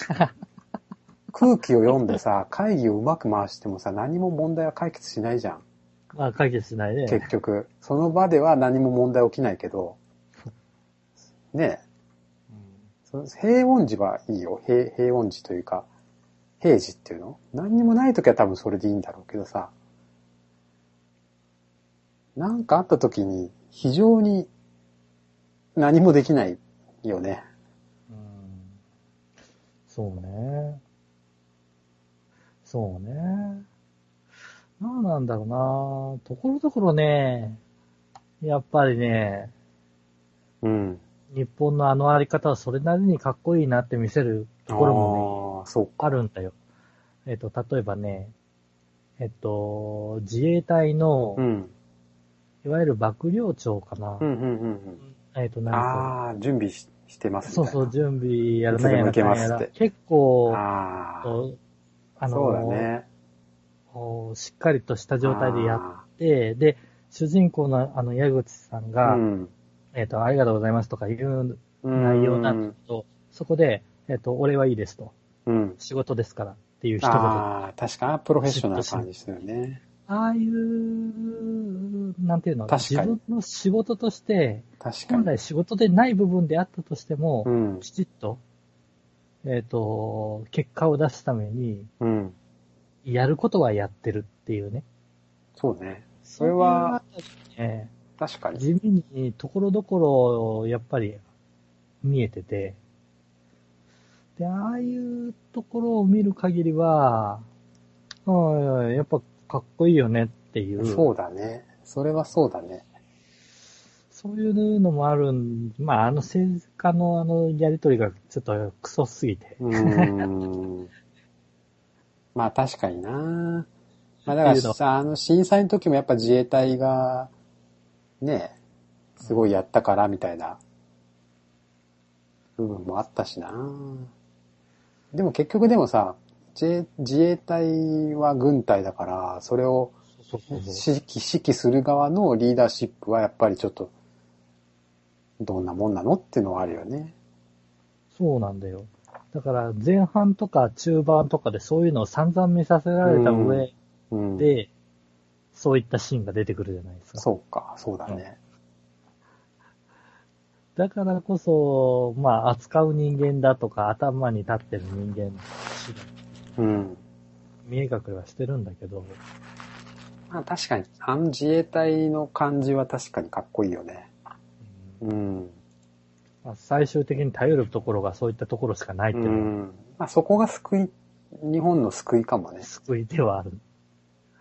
空気を読んでさ、会議をうまく回してもさ、何も問題は解決しないじゃん。
まあ解決しないね。
結局。その場では何も問題起きないけど、ねえ、その平穏時はいいよ。平平穏時というか、平時っていうの？何にもない時は多分それでいいんだろうけどさ、なんかあった時に非常に何もできないよね。
うんそうね。そうね。なんなんだろうなところどころね、やっぱりね、
うん。
日本のあのあり方はそれなりにかっこいいなって見せるところもね、
ああ、そうか。
あるんだよ。えっと、例えばね、えっと、自衛隊の
う、ん。
いわゆる幕僚長かな。
うん、うん、うん
えっと、
うん。
なんか、
ああ、準備ししてます。
そうそう、準備やる
いつでも行け
なんやら結構、
ああ、
の
そうだね。
こうしっかりとした状態でやって、で、主人公のあの矢口さん
あ
が、
ーうん。
えっ、と、ありがとうございますとかいう
うん
内容なんだけど、そこで、えっ、と、俺はいいですと。
うん。
仕事ですからっていう一言。あ
ああ、確かにプロフェッショナルな感じするよね。
あいう、なんていうの、
確かに
自分の仕事として、
確かに。
本来仕事でない部分であったとしても、
うん。
きちっと、えっ、と、結果を出すために、
うん。
やることはやってるっていうね。
そうね。それは、
ね、
確かに。
地味にところどころ、やっぱり見えてて、で、ああいうところを見る限りは、うんやっぱかっこいいよねっていう。
そうだね。それはそうだね。
そういうのもあるん、まあ、あの政治家のあのやりとりがちょっとクソすぎて。
うーん。まあ確かになまあだからさ、あの震災の時もやっぱ自衛隊が、ね、すごいやったからみたいな部分もあったしなでも結局でもさ、自衛自衛隊は軍隊だから、それを指揮、指揮する側のリーダーシップはやっぱりちょっと、どんなもんなのっていうのはあるよね。
そうなんだよ。だから前半とか中盤とかでそういうのを散々見させられた上
うん。
で、そういったシーンが出てくるじゃないですか。
そうか、そうだね。
だからこそ、まあ、扱う人間だとか、頭に立ってる人間の
うん。
見え隠れはしてるんだけど、
まあ確かに、あの自衛隊の感じは確かにかっこいいよね。
うん
うん。
まあ、最終的に頼るところがそういったところしかないって
う
いうのが
ん。まあそこが救い、日本の救いかもね。
救いではある。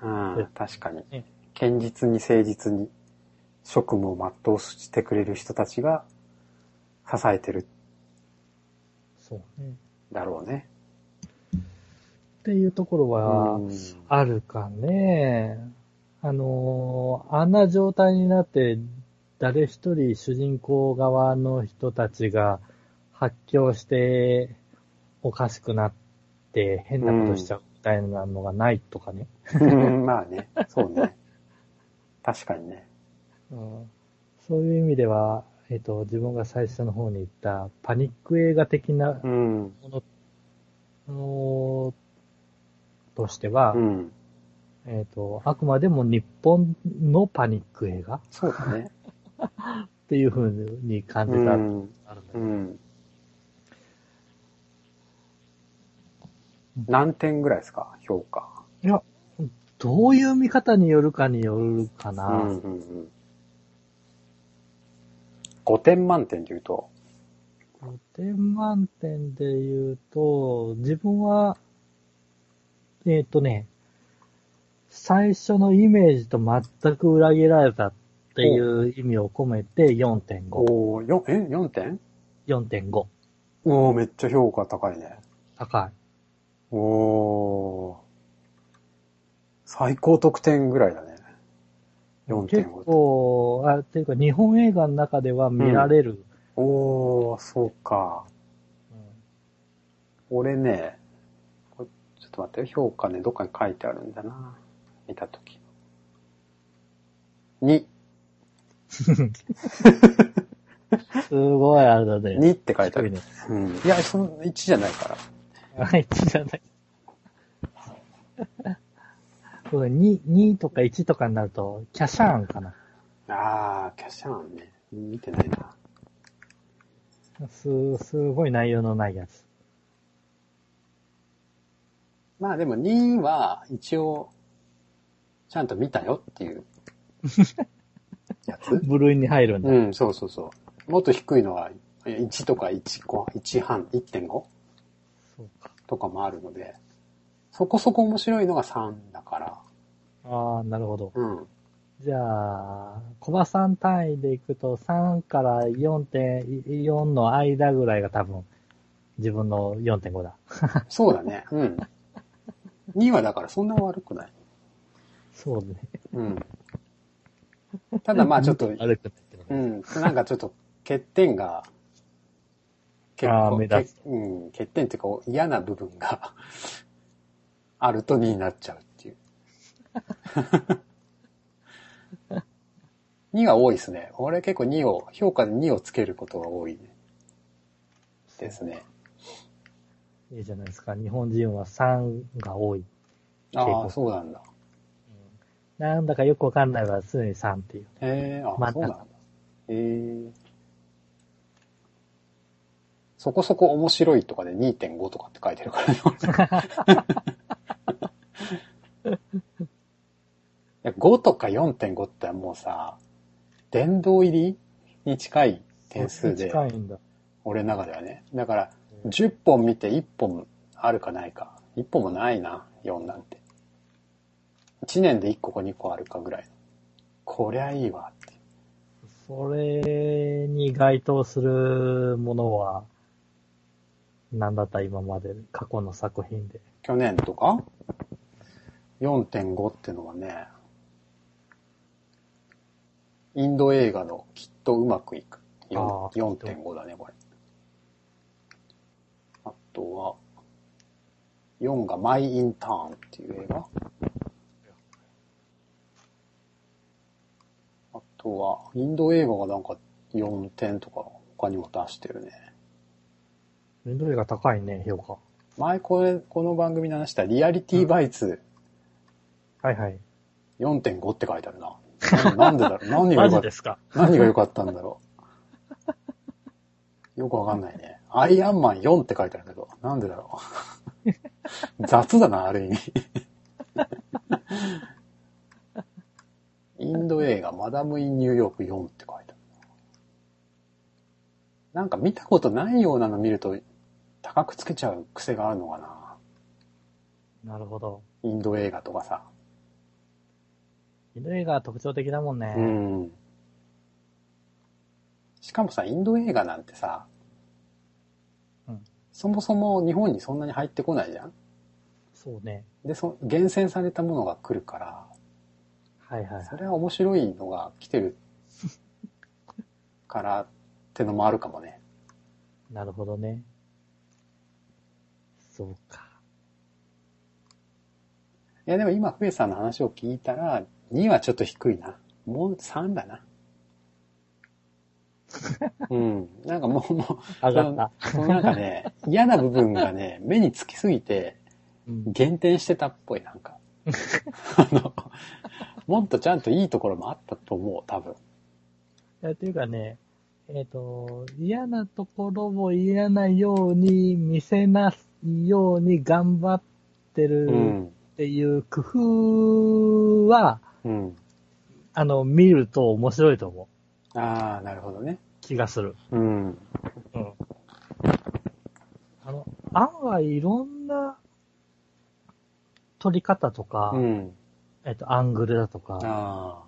うん。確かに
ね。
堅実に誠実に職務を全うしてくれる人たちが支えてる
そうね。
だろうね。
っていうところは
うん
あるかね。あのーあんな状態になって、誰一人主人公側の人たちが発狂しておかしくなって変なことしちゃうみたいなのがないとかね。
うん まあね。そうね。確かにね。
うんそういう意味では、えっ、と、自分が最初の方に言ったパニック映画的な
うん。
もの、あのとしては、
うん。
えっ、と、あくまでも日本のパニック映画
そうだね。
っていう風に感じ
う
た、
ん。
あるんだけど、
うん。何点ぐらいですか？評価。
いや、どういう見方によるかによるかな。
うんうんうん。5点満点で言うと、
5点満点で言うと、自分は、えっ、とね、最初のイメージと全く裏切られたっていう意味を込めて4.5。
おー、よえ、4点
？4.5。
おー、めっちゃ評価高いね。
高い。
おー。最高得点ぐらいだね。4.5
結構、あ、っていうか日本映画の中では見られる。
おー、そうか。
うん
俺ね、っと待ってよ、評価ね、どっかに書いてあるんだな。見たとき。2、
すごいあれだね。
2って書いてある。うん。いや、その1じゃないから。
あ、1じゃない。そうだ、2、2とか1とかになると、キャシャーンかな。
あー、キャシャーンね。見てないな。
す、すごい内容のないやつ。
まあでも2は一応、ちゃんと見たよっていうやつ？
部類に入るんだ。
うん、そうそうそう。もっと低いのは1とか1個、1半、1.5
そうか。
とかもあるので、そこそこ面白いのが3だから、
ああ、なるほど。
うん。
じゃあ、小葉さん単位でいくと、3から4.4の間ぐらいが多分、自分の4.5だ。
そうだね。うん。2はだからそんな悪くない。
そうね。
うん。ただまあちょっと、
悪くない
う
ね。
ん。なんかちょっと欠点が、結構、
目立つ
けうん、欠点っていうか嫌な部分が あると2になっちゃうっていう。2が多いですね。俺結構2を、評価で2をつけることが多いですね。
いいじゃないですか。日本人は3が多い。
ああ、そうなんだ。
なんだかよくわかんないから、常に3っていう。
へえ、あ、
真ん中
そうなんだ。へえ。そこそこ面白いとかで2.5とかって書いてるからね。いや5とか4.5ってもうさ、殿堂入りに近い点数で、
近いんだ。
俺の中ではね。だから、10本見て1本あるかないか。1本もないな、4なんて。1年で1個か2個あるかぐらい。こりゃいいわって。
それに該当するものは、何だった今まで過去の作品で。
去年とか ?4.5 ってのはね、インド映画のきっとうまくいく。
あー
4.5だね、これ。あとは、4がマイ・インターンっていう映画？あとは、インド映画がなんか4点とか他にも出してるね。
インド映画高いね、評価。
前これ、この番組で話したリアリティバイツ
はいはい。
4.5って書いてあるな。ななんでだろう？何が
マ
良かっ
ジですか？
何が良かったんだろう？よくわかんないね。アイアンマン4って書いてあるけど、なんでだろう。雑だな、ある意味。インド映画、マダム・イン・ニューヨーク4って書いてあるな。なんか見たことないようなの見ると、高くつけちゃう癖があるのかな。
なるほど。
インド映画とかさ。
インド映画は特徴的だもんね。
うん。しかもさ、インド映画なんてさ、
うん
そもそも日本にそんなに入ってこないじゃん
そうね。
で、そ厳選されたものが来るから、
はいはいはい。
それは面白いのが来てるからってのもあるかもね。
なるほどね。そうか。
いや、でも今、ふえさんの話を聞いたら、2はちょっと低いな。もう3だな。うん。なんかもう、もう、
上がった。
そのなんかね、嫌な部分がね、目につきすぎて、
うん。
減点してたっぽい、なんか。あの、もっとちゃんといいところもあったと思う、多分。
いや、というかね、えっ、と、嫌なところを嫌なように見せないように頑張って
う
る
ん。
っていう工夫は、
うん。
あの、見ると面白いと思う。
ああ、なるほどね。
気がする。
うん。
うん。あの、案外いろんな撮り方とか、
うん。
えっと、アングルだとか、
あ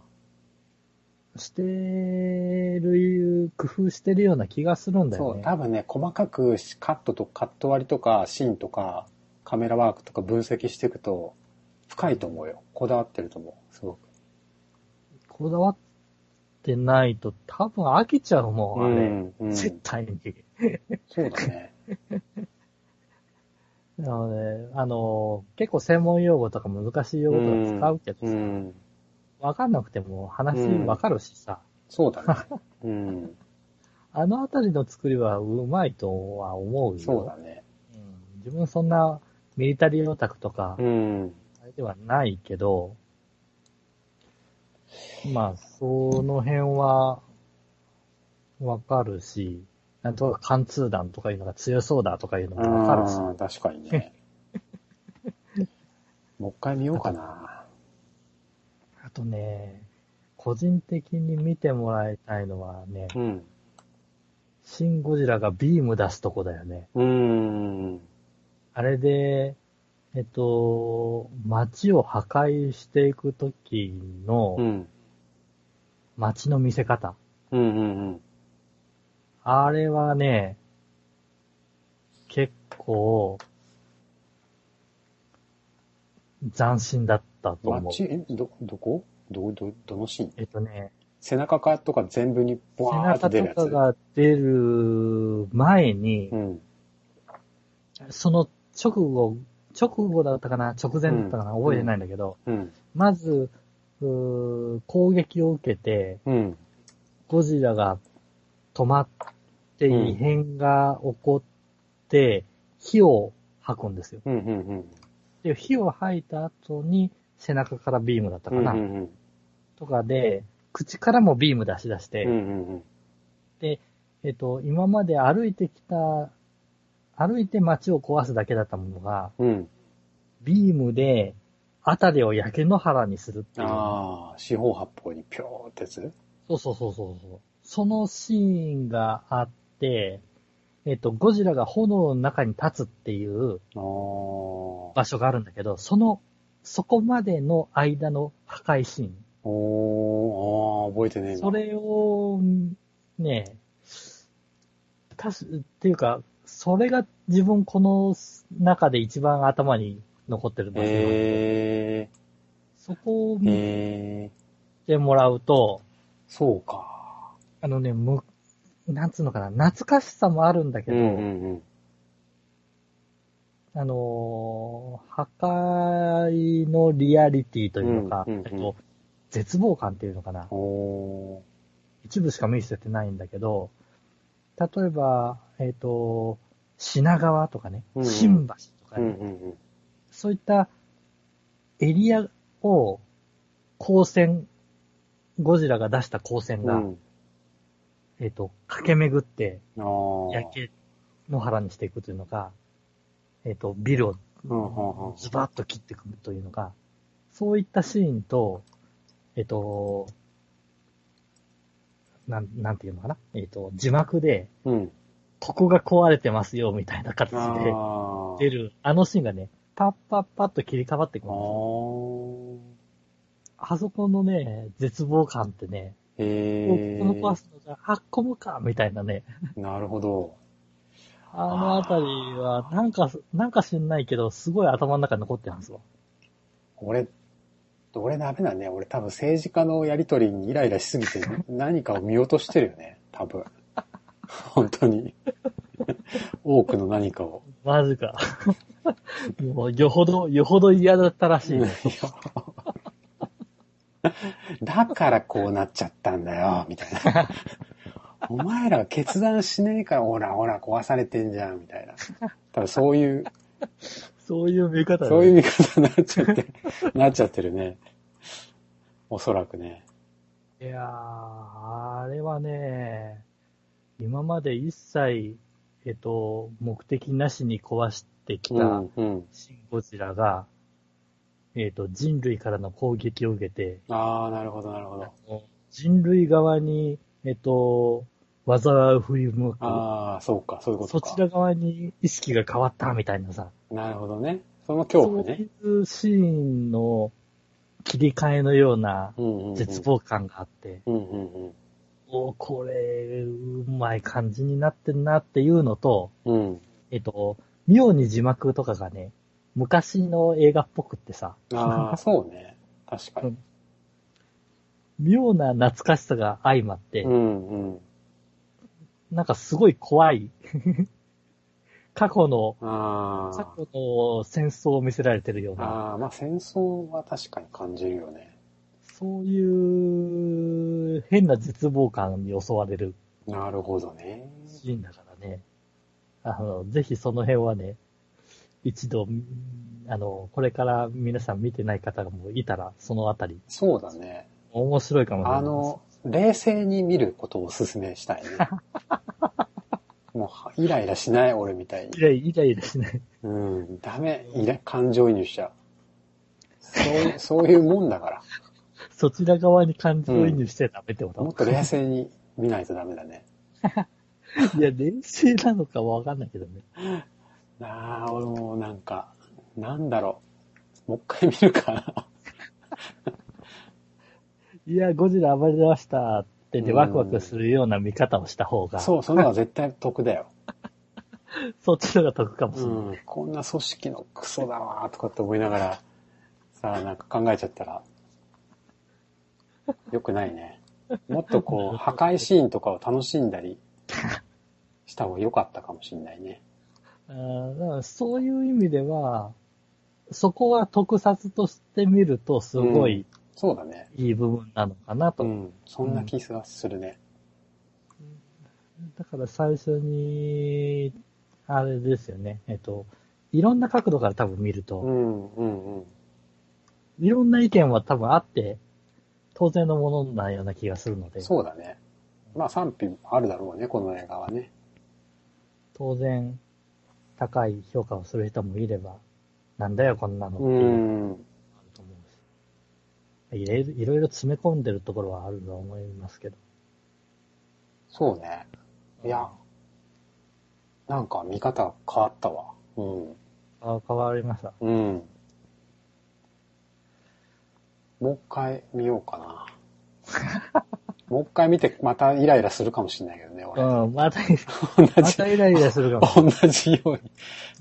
してる、工夫してるような気がするんだよね。
多分ね、細かくカットとカット割りとか、シーンとか、カメラワークとか分析していくと、深いと思うよ。こだわってると思う。すごく。
こだわってないと多分飽きちゃうもん、あれ。
うん。うん。
絶対に。
そうだね。
なので、あの、結構専門用語とか難しい用語とか使うけどさ、
うん。
わかんなくても話
うん
わかるしさ、
そうだね。うん。
あのあたりの作りはうまいとは思うよ。
そうだね。
うん自分そんなミリタリーオタクとか、
うん。
あれではないけど、まあ、その辺は、わかるし、なんとか貫通弾とかいうのが強そうだとかいうのもわかるし、
ああ、確かにね。もう一回見ようかな。
あとね、個人的に見てもらいたいのはね、
うん。
シン・ゴジラがビーム出すとこだよね。
うーん。
あれで、えっと、街を破壊していくときの
うん。
街の見せ方。
うんうんうん。
あれはね、結構、斬新だったと思う。
街、えど、どこ？ど、ど、どのシーン？
えっとね、
背中かとか全部にボ
背
ワーっ
中
て出るやつ？
とかが出る前に
う、ん。
その直後、直後だったかな？直前だったかな、
うん
覚えてないんだけど、
うん。
まず、攻撃を受けて、
うん。
ゴジラが止まって
うん
異変が起こって、火を吐くんですよ。で、火を吐いた後に背中からビームだったかな？とかで、口からもビーム出し出して、
うん。うん。
えっと、今まで歩いてきた、歩いて街を壊すだけだったものが、
うん。
ビームで、あたりを焼け野原にするっていう。
ああ、四方八方にピョーってやつ？
そうそうそうそうそのシーンがあって、えっ、と、ゴジラが炎の中に立つっていう場所があるんだけど、その、そこまでの間の破壊シーン。
おー、あー覚えてねえな。
それを、ね、たし、っていうか、それが自分この中で一番頭に残ってる場所なんで、
え
そこを
ー、
見
えー、
てもらうと、
そうか。
あのね、む、なんつうのかな、懐かしさもあるんだけど、
うんうんうん。
あのー破壊のリアリティというのか、
うんうんうん
えっと、絶望感っていうのかな。一部しか見せてないんだけど、例えば、えっ、と、品川とかね、
うんうん。
新橋とかね、
うんうんうん。
そういったエリアを光線、ゴジラが出した光線が、
うん、
えっ、と、駆け巡って焼け野原にしていくというのが、えっ、と、ビルをズバッと切っていくというのが、そういったシーンと、えっ、と、なん、なんていうのかな？えっ、と、字幕で、
うん。
ここが壊れてますよ、みたいな形
あ
で
ー
出る、あのシーンがね、パッパッパッと切り替わってく
あ
るんですよ。
ー。
あそこのね、絶望感ってね、
え
この壊
ー、
すのじゃ、あっこむか、みたいなね。
なるほど。
あのあたりは、なんか、なんか知んないけど、すごい頭の中に残ってるんですよ。
俺、俺ダメだね。俺多分政治家のやりとりにイライラしすぎて何かを見落としてるよね。多分。本当に。多くの何かを。
マジか。もう、よほど、よほど嫌だったらしい。
だからこうなっちゃったんだよ、みたいな。お前らが決断しねえから、ほらほら壊されてんじゃん、みたいな。多分そういう、
そういう見方だね
そういう見方になっちゃって、なっちゃってるね。おそらくね。
いやー、あれはね、今まで一切、えっと、目的なしに壊してき
う
た
ん、うん。
シン・ゴジラが、えっと、人類からの攻撃を受けて、
ああ、なるほど、なるほど。
人類側に、えっと、災いを振り向く。
ああ、そうか、そういうことか。
そちら側に意識が変わったみたいなさ、
なるほどね。その恐怖ね。
そういうシーンの切り替えのような
うんうんうん。
絶望感があって、
うんうんうん。
おこれ、うまい感じになってんなっていうのと、
うん。
えっと、妙に字幕とかがね、昔の映画っぽくってさ、
ああ、そうね。確かに。
妙な懐かしさが相まって、
うんうん。
なんかすごい怖い、過去の、
あ
過去の戦争を見せられてるよう
あ。
な、
ああ、まあ戦争は確かに感じるよね。
そういう変な絶望感に襲われる
なるほどね。
シーンだからね。あの、ぜひその辺はね、一度、あの、これから皆さん見てない方がもういたら、そのあたり、
そうだね。
面白いかもしれない。
あの、冷静に見ることをお勧めしたいね。もう、イライラしない、俺みたいに
イ。ライイライラしない。
うん、ダメ。イラ、感情移入しちゃう。そういう、そういうもんだから。
そちら側に感情移入してダメってこと、
もっと冷静に見ないとダメだね。
いや、冷静なのかわかんないけどね。
ああ、俺もなんか、なんだろう。もう一回見るかな。
いや、ゴジラ暴れ出ましたってで
うん
ワクワクするような見方をした方が、
そう、その方が絶対得だよ。
そっちの方が得かもしれない。
うん、こんな組織のクソだわーとかって思いながら、さあなんか考えちゃったら、よくないね。もっとこう、破壊シーンとかを楽しんだりした方が良かったかもしんないね。
あーだからそういう意味では、そこは特撮として見るとすごい
そうだね。
いい部分なのかなと。
うん、そんな気がするね。
だから最初に、あれですよね。えっと、いろんな角度から多分見ると、
うん、うん、うん。
いろんな意見は多分あって、当然のものなような気がするので、
そうだね。まあ賛否あるだろうね、この映画はね。
当然、高い評価をする人もいれば、なんだよこんなのって
う
いうの。あると思うし、いろいろいろいろ詰め込んでるところはあると思いますけど。
そうね。いや、なんか見方変わったわ。うん。
あ変わりました。
うん。もう一回見ようかな。もう一回見て、またイライラするかもしれないけどね、俺。
うん、また、
同
ま
じ、
たイライラするかも。
同じように。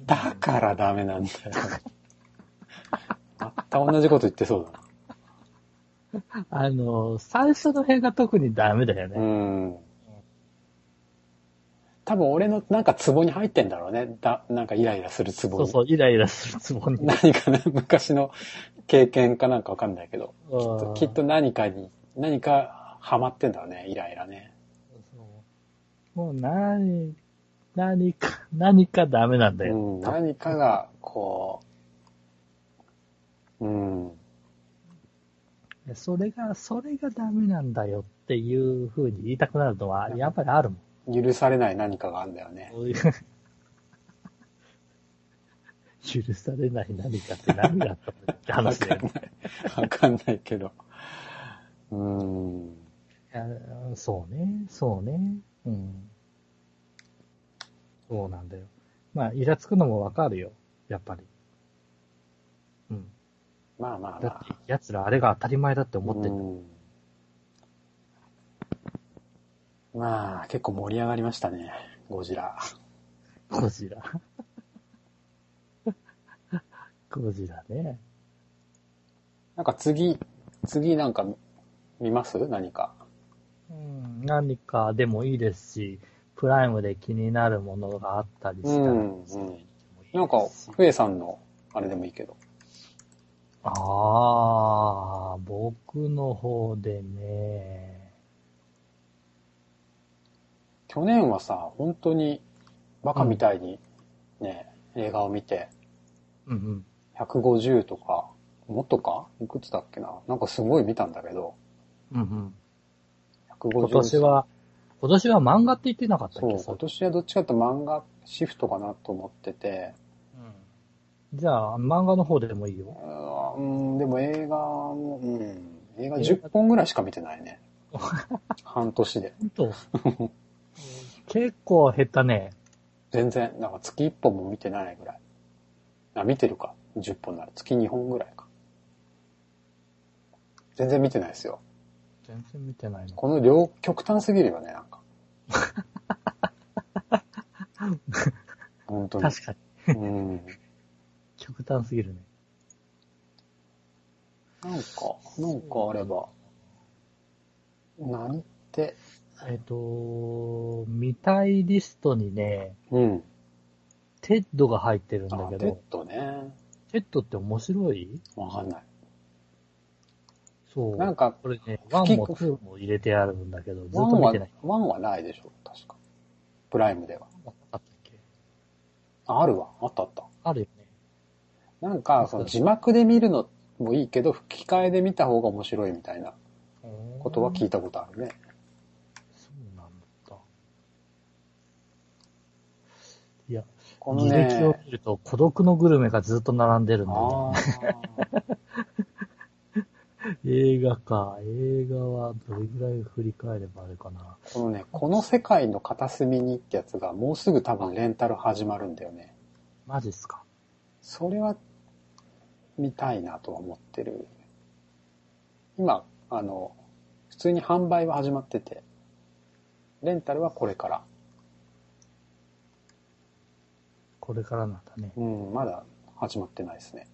だからダメなんだよ。また同じこと言ってそうだな。
あの、最初の辺が特にダメだよ
う
ね。
ん。多分俺のなんかツボに入ってんだろうね。だ、なんかイライラするツボに。
そうそう、イライラするツボに。
何かね、昔の経験かなんかわかんないけど、
うん
きっと何かに、何かハマってんだろうね、イライラね。
そうもう何、何か、何かダメなんだよ。
うん、何かが、こう、うん、
それが、それがダメなんだよっていう風に言いたくなるのは、やっぱりあるもん。
許されない何かがあるんだよね。
許されない何かって何があったのって
わ
話だよね。
わかんないけど。うん。
いやそうね、そうね。うん。そうなんだよ。まあ、イラつくのもわかるよ。やっぱり。うん。
まあまあまあ。
だって、奴らあれが当たり前だって思ってる。
うんまあ、結構盛り上がりましたね、ゴジラ。
ゴジラ。ゴジラね。
なんか次、次なんか見ます？何か。
うん、何かでもいいですし、プライムで気になるものがあったりしたら、
うんうんなんか、ふえさんの、あれでもいいけど。
ああ、僕の方でね、
去年はさ、本当にバカみたいにね、映画を見て、
うんうん。
150とか、もっとか？いくつだっけな？なんかすごい見たんだけど、
うんうん。
150
今年は、今年は漫画って言ってなかったっけ？
そう、今年はどっちかというと漫画シフトかなと思ってて、
うん。じゃあ、漫画の方でもいいよ。
うん、でも映画も、うん、映画10本ぐらいしか見てないね。半年で。
本当？結構減ったね。
全然、なんか月1本も見てないぐらい。あ、見てるか。10本なら月2本ぐらいか。全然見てないですよ。
全然見てないの。
この両、極端すぎるよね、なんか。本当に。
確かに。
うん。
極端すぎるね。
なんか、なんかあれば。何って、
えっ、と、見たいリストにね、
うん。
テッドが入ってるん
あテッ
だけど、
ドね。
テッドって面白い？
わかんない。
そう。
なんか、
これね、1も2も入れてあるんだけど、ずっと見てない。
ワンはないでしょ、確か。プライムでは。
あったっけ？
あ、あるわ。あったあった。
あるよね。
なんか、その字幕で見るのもいいけど、吹き替えで見た方が面白いみたいなことは聞いたことあるね。
そうなんだ。いや、
この
履歴を
ね、
見ると孤独のグルメがずっと並んでるんだよね。
あ
映画か。映画はどれぐらい振り返ればあれかな。
ーこのね、この世界の片隅にってやつがもうすぐ多分レンタル始まるんだよね。
マジっすか。
それは見たいなとは思ってる。今、あの、普通に販売は始まってて、レンタルはこれから。
これからなんだね。
うん、まだ始まってないですね。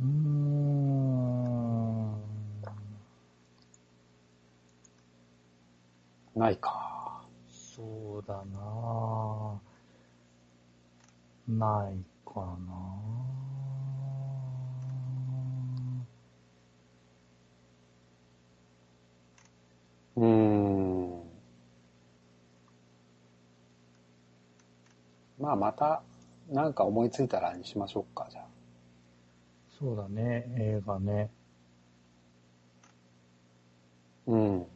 うーん。
ないか。
そうだなないかな
うーん。まあ、また、なんか思いついたらにしましょうか、じゃあ。
そうだね、映画ね。
うん。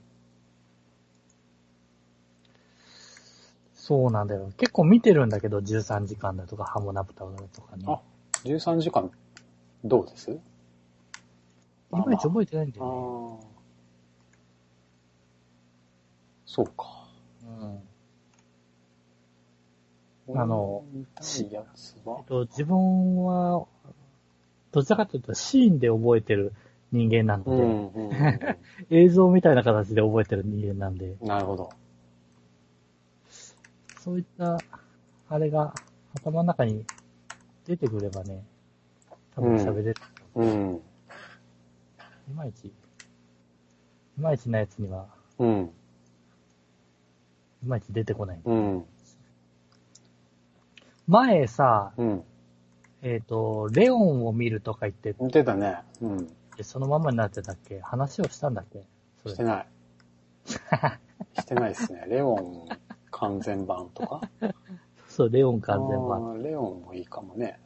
そうなんだよ。結構見てるんだけど、13時間だとか、ハモナプタだとかね。
あ13時間、どうです？
いまいち覚えてないんだ
あ
よ
あ。そうか。
ね。うん。あの、えっ、と、自分は、どちらかというとシーンで覚えてる人間なので、
うんうんうん
映像みたいな形で覚えてる人間なんで、
なるほど。
そういった、あれが頭の中に出てくればね、多分喋れる。
うん。
いまいち、いまいちなやつには、
うん。
いまいち出てこない。
うん。
前さ、
うん。
えっ、と、レオンを見るとか言って、
見てたね。うん。
そのままになってたっけ？話をしたんだっけ？それ
してない。してないですね。レオン完全版とか？
そう、レオン完全版。
あーレオンもいいかもね。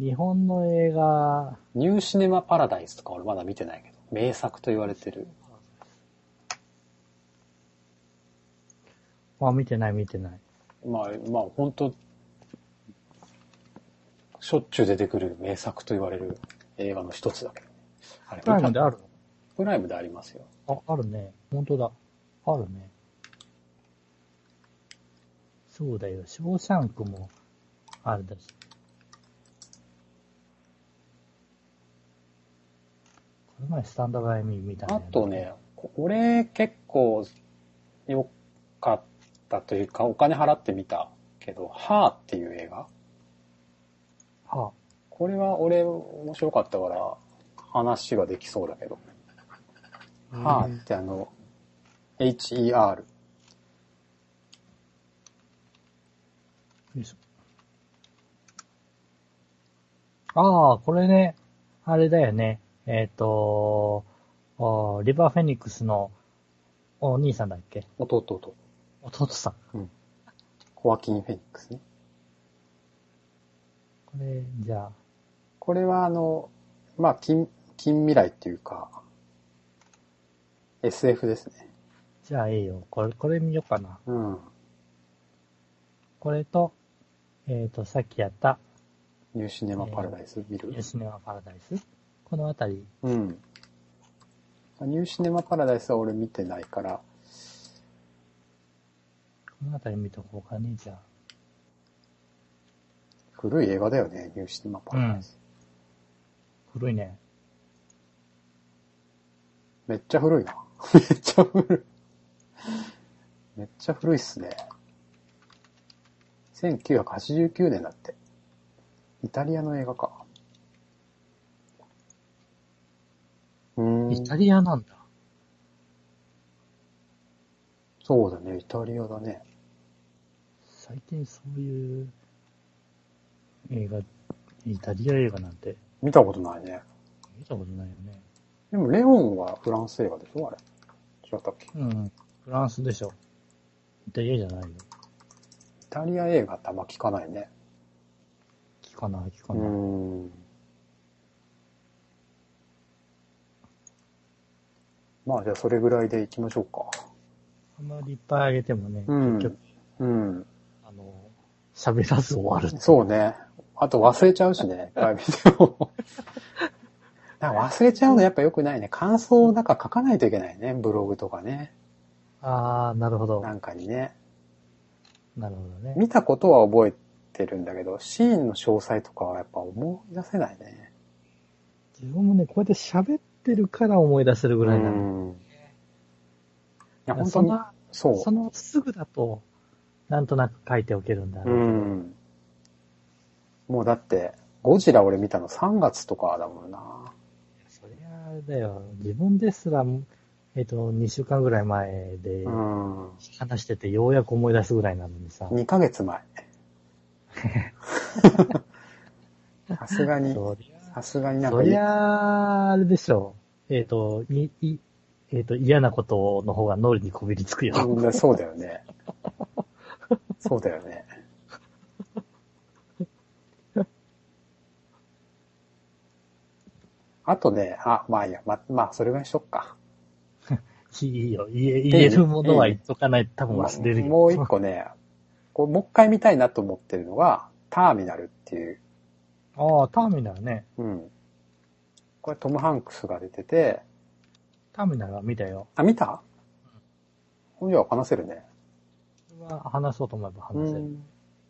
日本の映画、
ニューシネマパラダイスとか俺まだ見てないけど、名作と言われてる。
まあ見てない見てない。
まあ、まあ本当しょっちゅう出てくる名作と言われる映画の一つだけどね。あれ
プライムである
プライムでありますよ。
あ、あるね。本当だ。あるね。そうだよ。ショーシャンクもあるだし。この前スタンドバイミー見たんだ
あ
よ
とね、こ俺結構良かったというか、お金払ってみたけど、ハーっていう映画？
は
これは俺面白かったから話ができそうだけど。
あ、
ハーってあの、HER。
よいしょああ、これね、あれだよね。えっ、とあリバーフェニックスのお兄さんだっけ？
弟と、
弟さん。
コワキン・フェニックスね。
これ、じゃあ、
これはあの、まあ、近、近未来っていうか、SF ですね。
じゃあええよ。これ、これ見ようかな。
うん。
これと、えっ、と、さっきやった、
ニューシネマ・パラダイス見る、
ニューシネマパラダイス？このあたり、
うん。ニューシネマ・パラダイスは俺見てないから、
このあたり見とこうかね、じゃあ。
古い映画だよね、ニューシネマ・パラダイス。
古いね。
めっちゃ古いな。めっちゃ古い。めっちゃ古いっすね。1989年だって。イタリアの映画か。うーん。
イタリアなんだ。
そうだね、イタリアだね。
最近そういう映画、イタリア映画なんて
見たことないね。
見たことないよね。
でも、レオンはフランス映画でしょあれ。違ったっけ？イ
うん。フランスでしょ。イタリアじゃないよ。
タリア映画ってあんま聞かないね。
聞かない、聞かない。
ん。まあ、じゃあそれぐらいで行きましょうか。
あんまりいっぱいあげてもね、
うん
結局、
うん。
喋らず終わる。
そうね。あと忘れちゃうしね、いっぱい見ても。忘れちゃうのやっぱ良くないね。感想をなんか書かないといけないね。ブログとかね。
あー、なるほど。
なんかにね。
なるほどね。
見たことは覚えてるんだけど、シーンの詳細とかはやっぱ思い出せないね。
自分もね、こうやって喋ってるから思い出せるぐらいなの。
うん。いや、本当に、
その、
そう。
そのすぐだと、なんとなく書いておけるんだろ
う。ん。もうだって、ゴジラ俺見たの3月とかだもんな。
そりゃあれだよ。自分ですら、えっ、と、2週間ぐらい前で
うん。
話しててようやく思い出すぐらいなのにさ。
2ヶ月前。さすがに、
そり
さすがになんかいい、
ゃあ、あれでしょ。えっ、と、い、い、えっ、と、嫌なことの方が脳裏にこびりつくよ。
うんそうだよね。そうだよね。あとね、あ、まあいいや、ま、まあ、それぐらいにしとくか。
いいよ。言え、言えるものは言っとかないと多分忘れるよ。
もう一個ね、こうもう一回見たいなと思ってるのが、ターミナルっていう、
ああ、ターミナルね。
うん。これトム・ハンクスが出てて、
ターミナルは見たよ。
あ、見た？ほんじゃ話せるね。
は話そうと思えば話せる。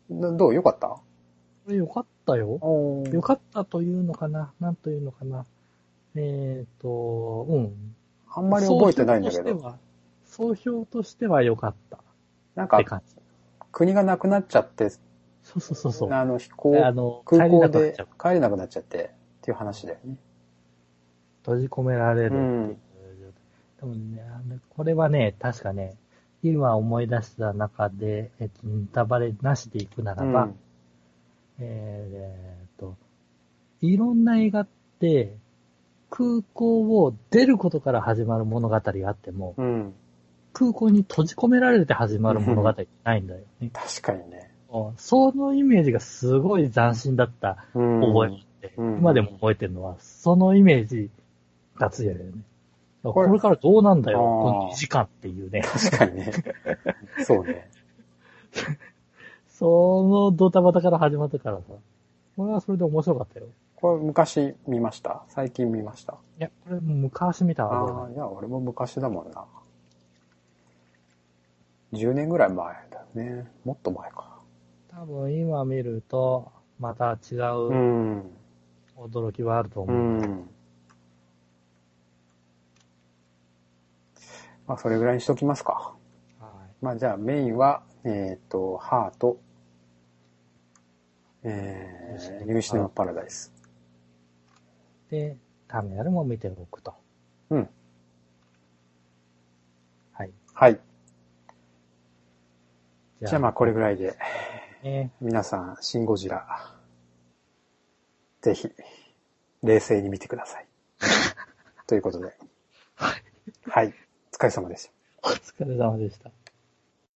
うん。どう？よかった？
よかったよ。
お
よかったというのかな？なんというのかな？えっ、と、うん。
あんまり覚えてないんだけど。
総評としては、良かった
なんか。国がなくなっちゃって、
そうそうそうそう。
あの、飛行、
あの、
空港で帰れなくなっちゃって、っていう話だよね。
閉じ込められるっていう
うん。
でもね、これはね、確かね、今思い出した中で、えっと、ネタバレなしでいくならば、
うん
えーっと、いろんな映画って、空港を出ることから始まる物語があっても、
うん。
空港に閉じ込められて始まる物語ってないんだよね。
確かにね。
そのイメージがすごい斬新だった
うん。
覚えって、
うん
今でも覚えてるのは、そのイメージが強いよね。こ
これ
れからどうなんだよ、この2時間っていうね。
確かにね。そうね。
そのドタバタから始まったからさ。これはそれで面白かったよ。
これ昔見ました？最近見ました？
いや、これ昔見た
あ
わ。
あ、いや、俺も昔だもんな。10年ぐらい前だよね。もっと前か。
多分今見ると、また違
う。
うん驚きはあると
う
思う。
ん。まあ、それぐらいにしときますか。
は
まあ、じゃあメインは、えっ、と、ハート、えー、ニューシネマパラダイス。
い。で、ターミナルも見ておくと。
うん。
はい。
はい。
じ
じゃあまあ、これぐらいで、
ね、
皆さん、シン・ゴジラ、ぜひ、冷静に見てください。ということで。はい。お疲れ様でした。
お疲れ様でした。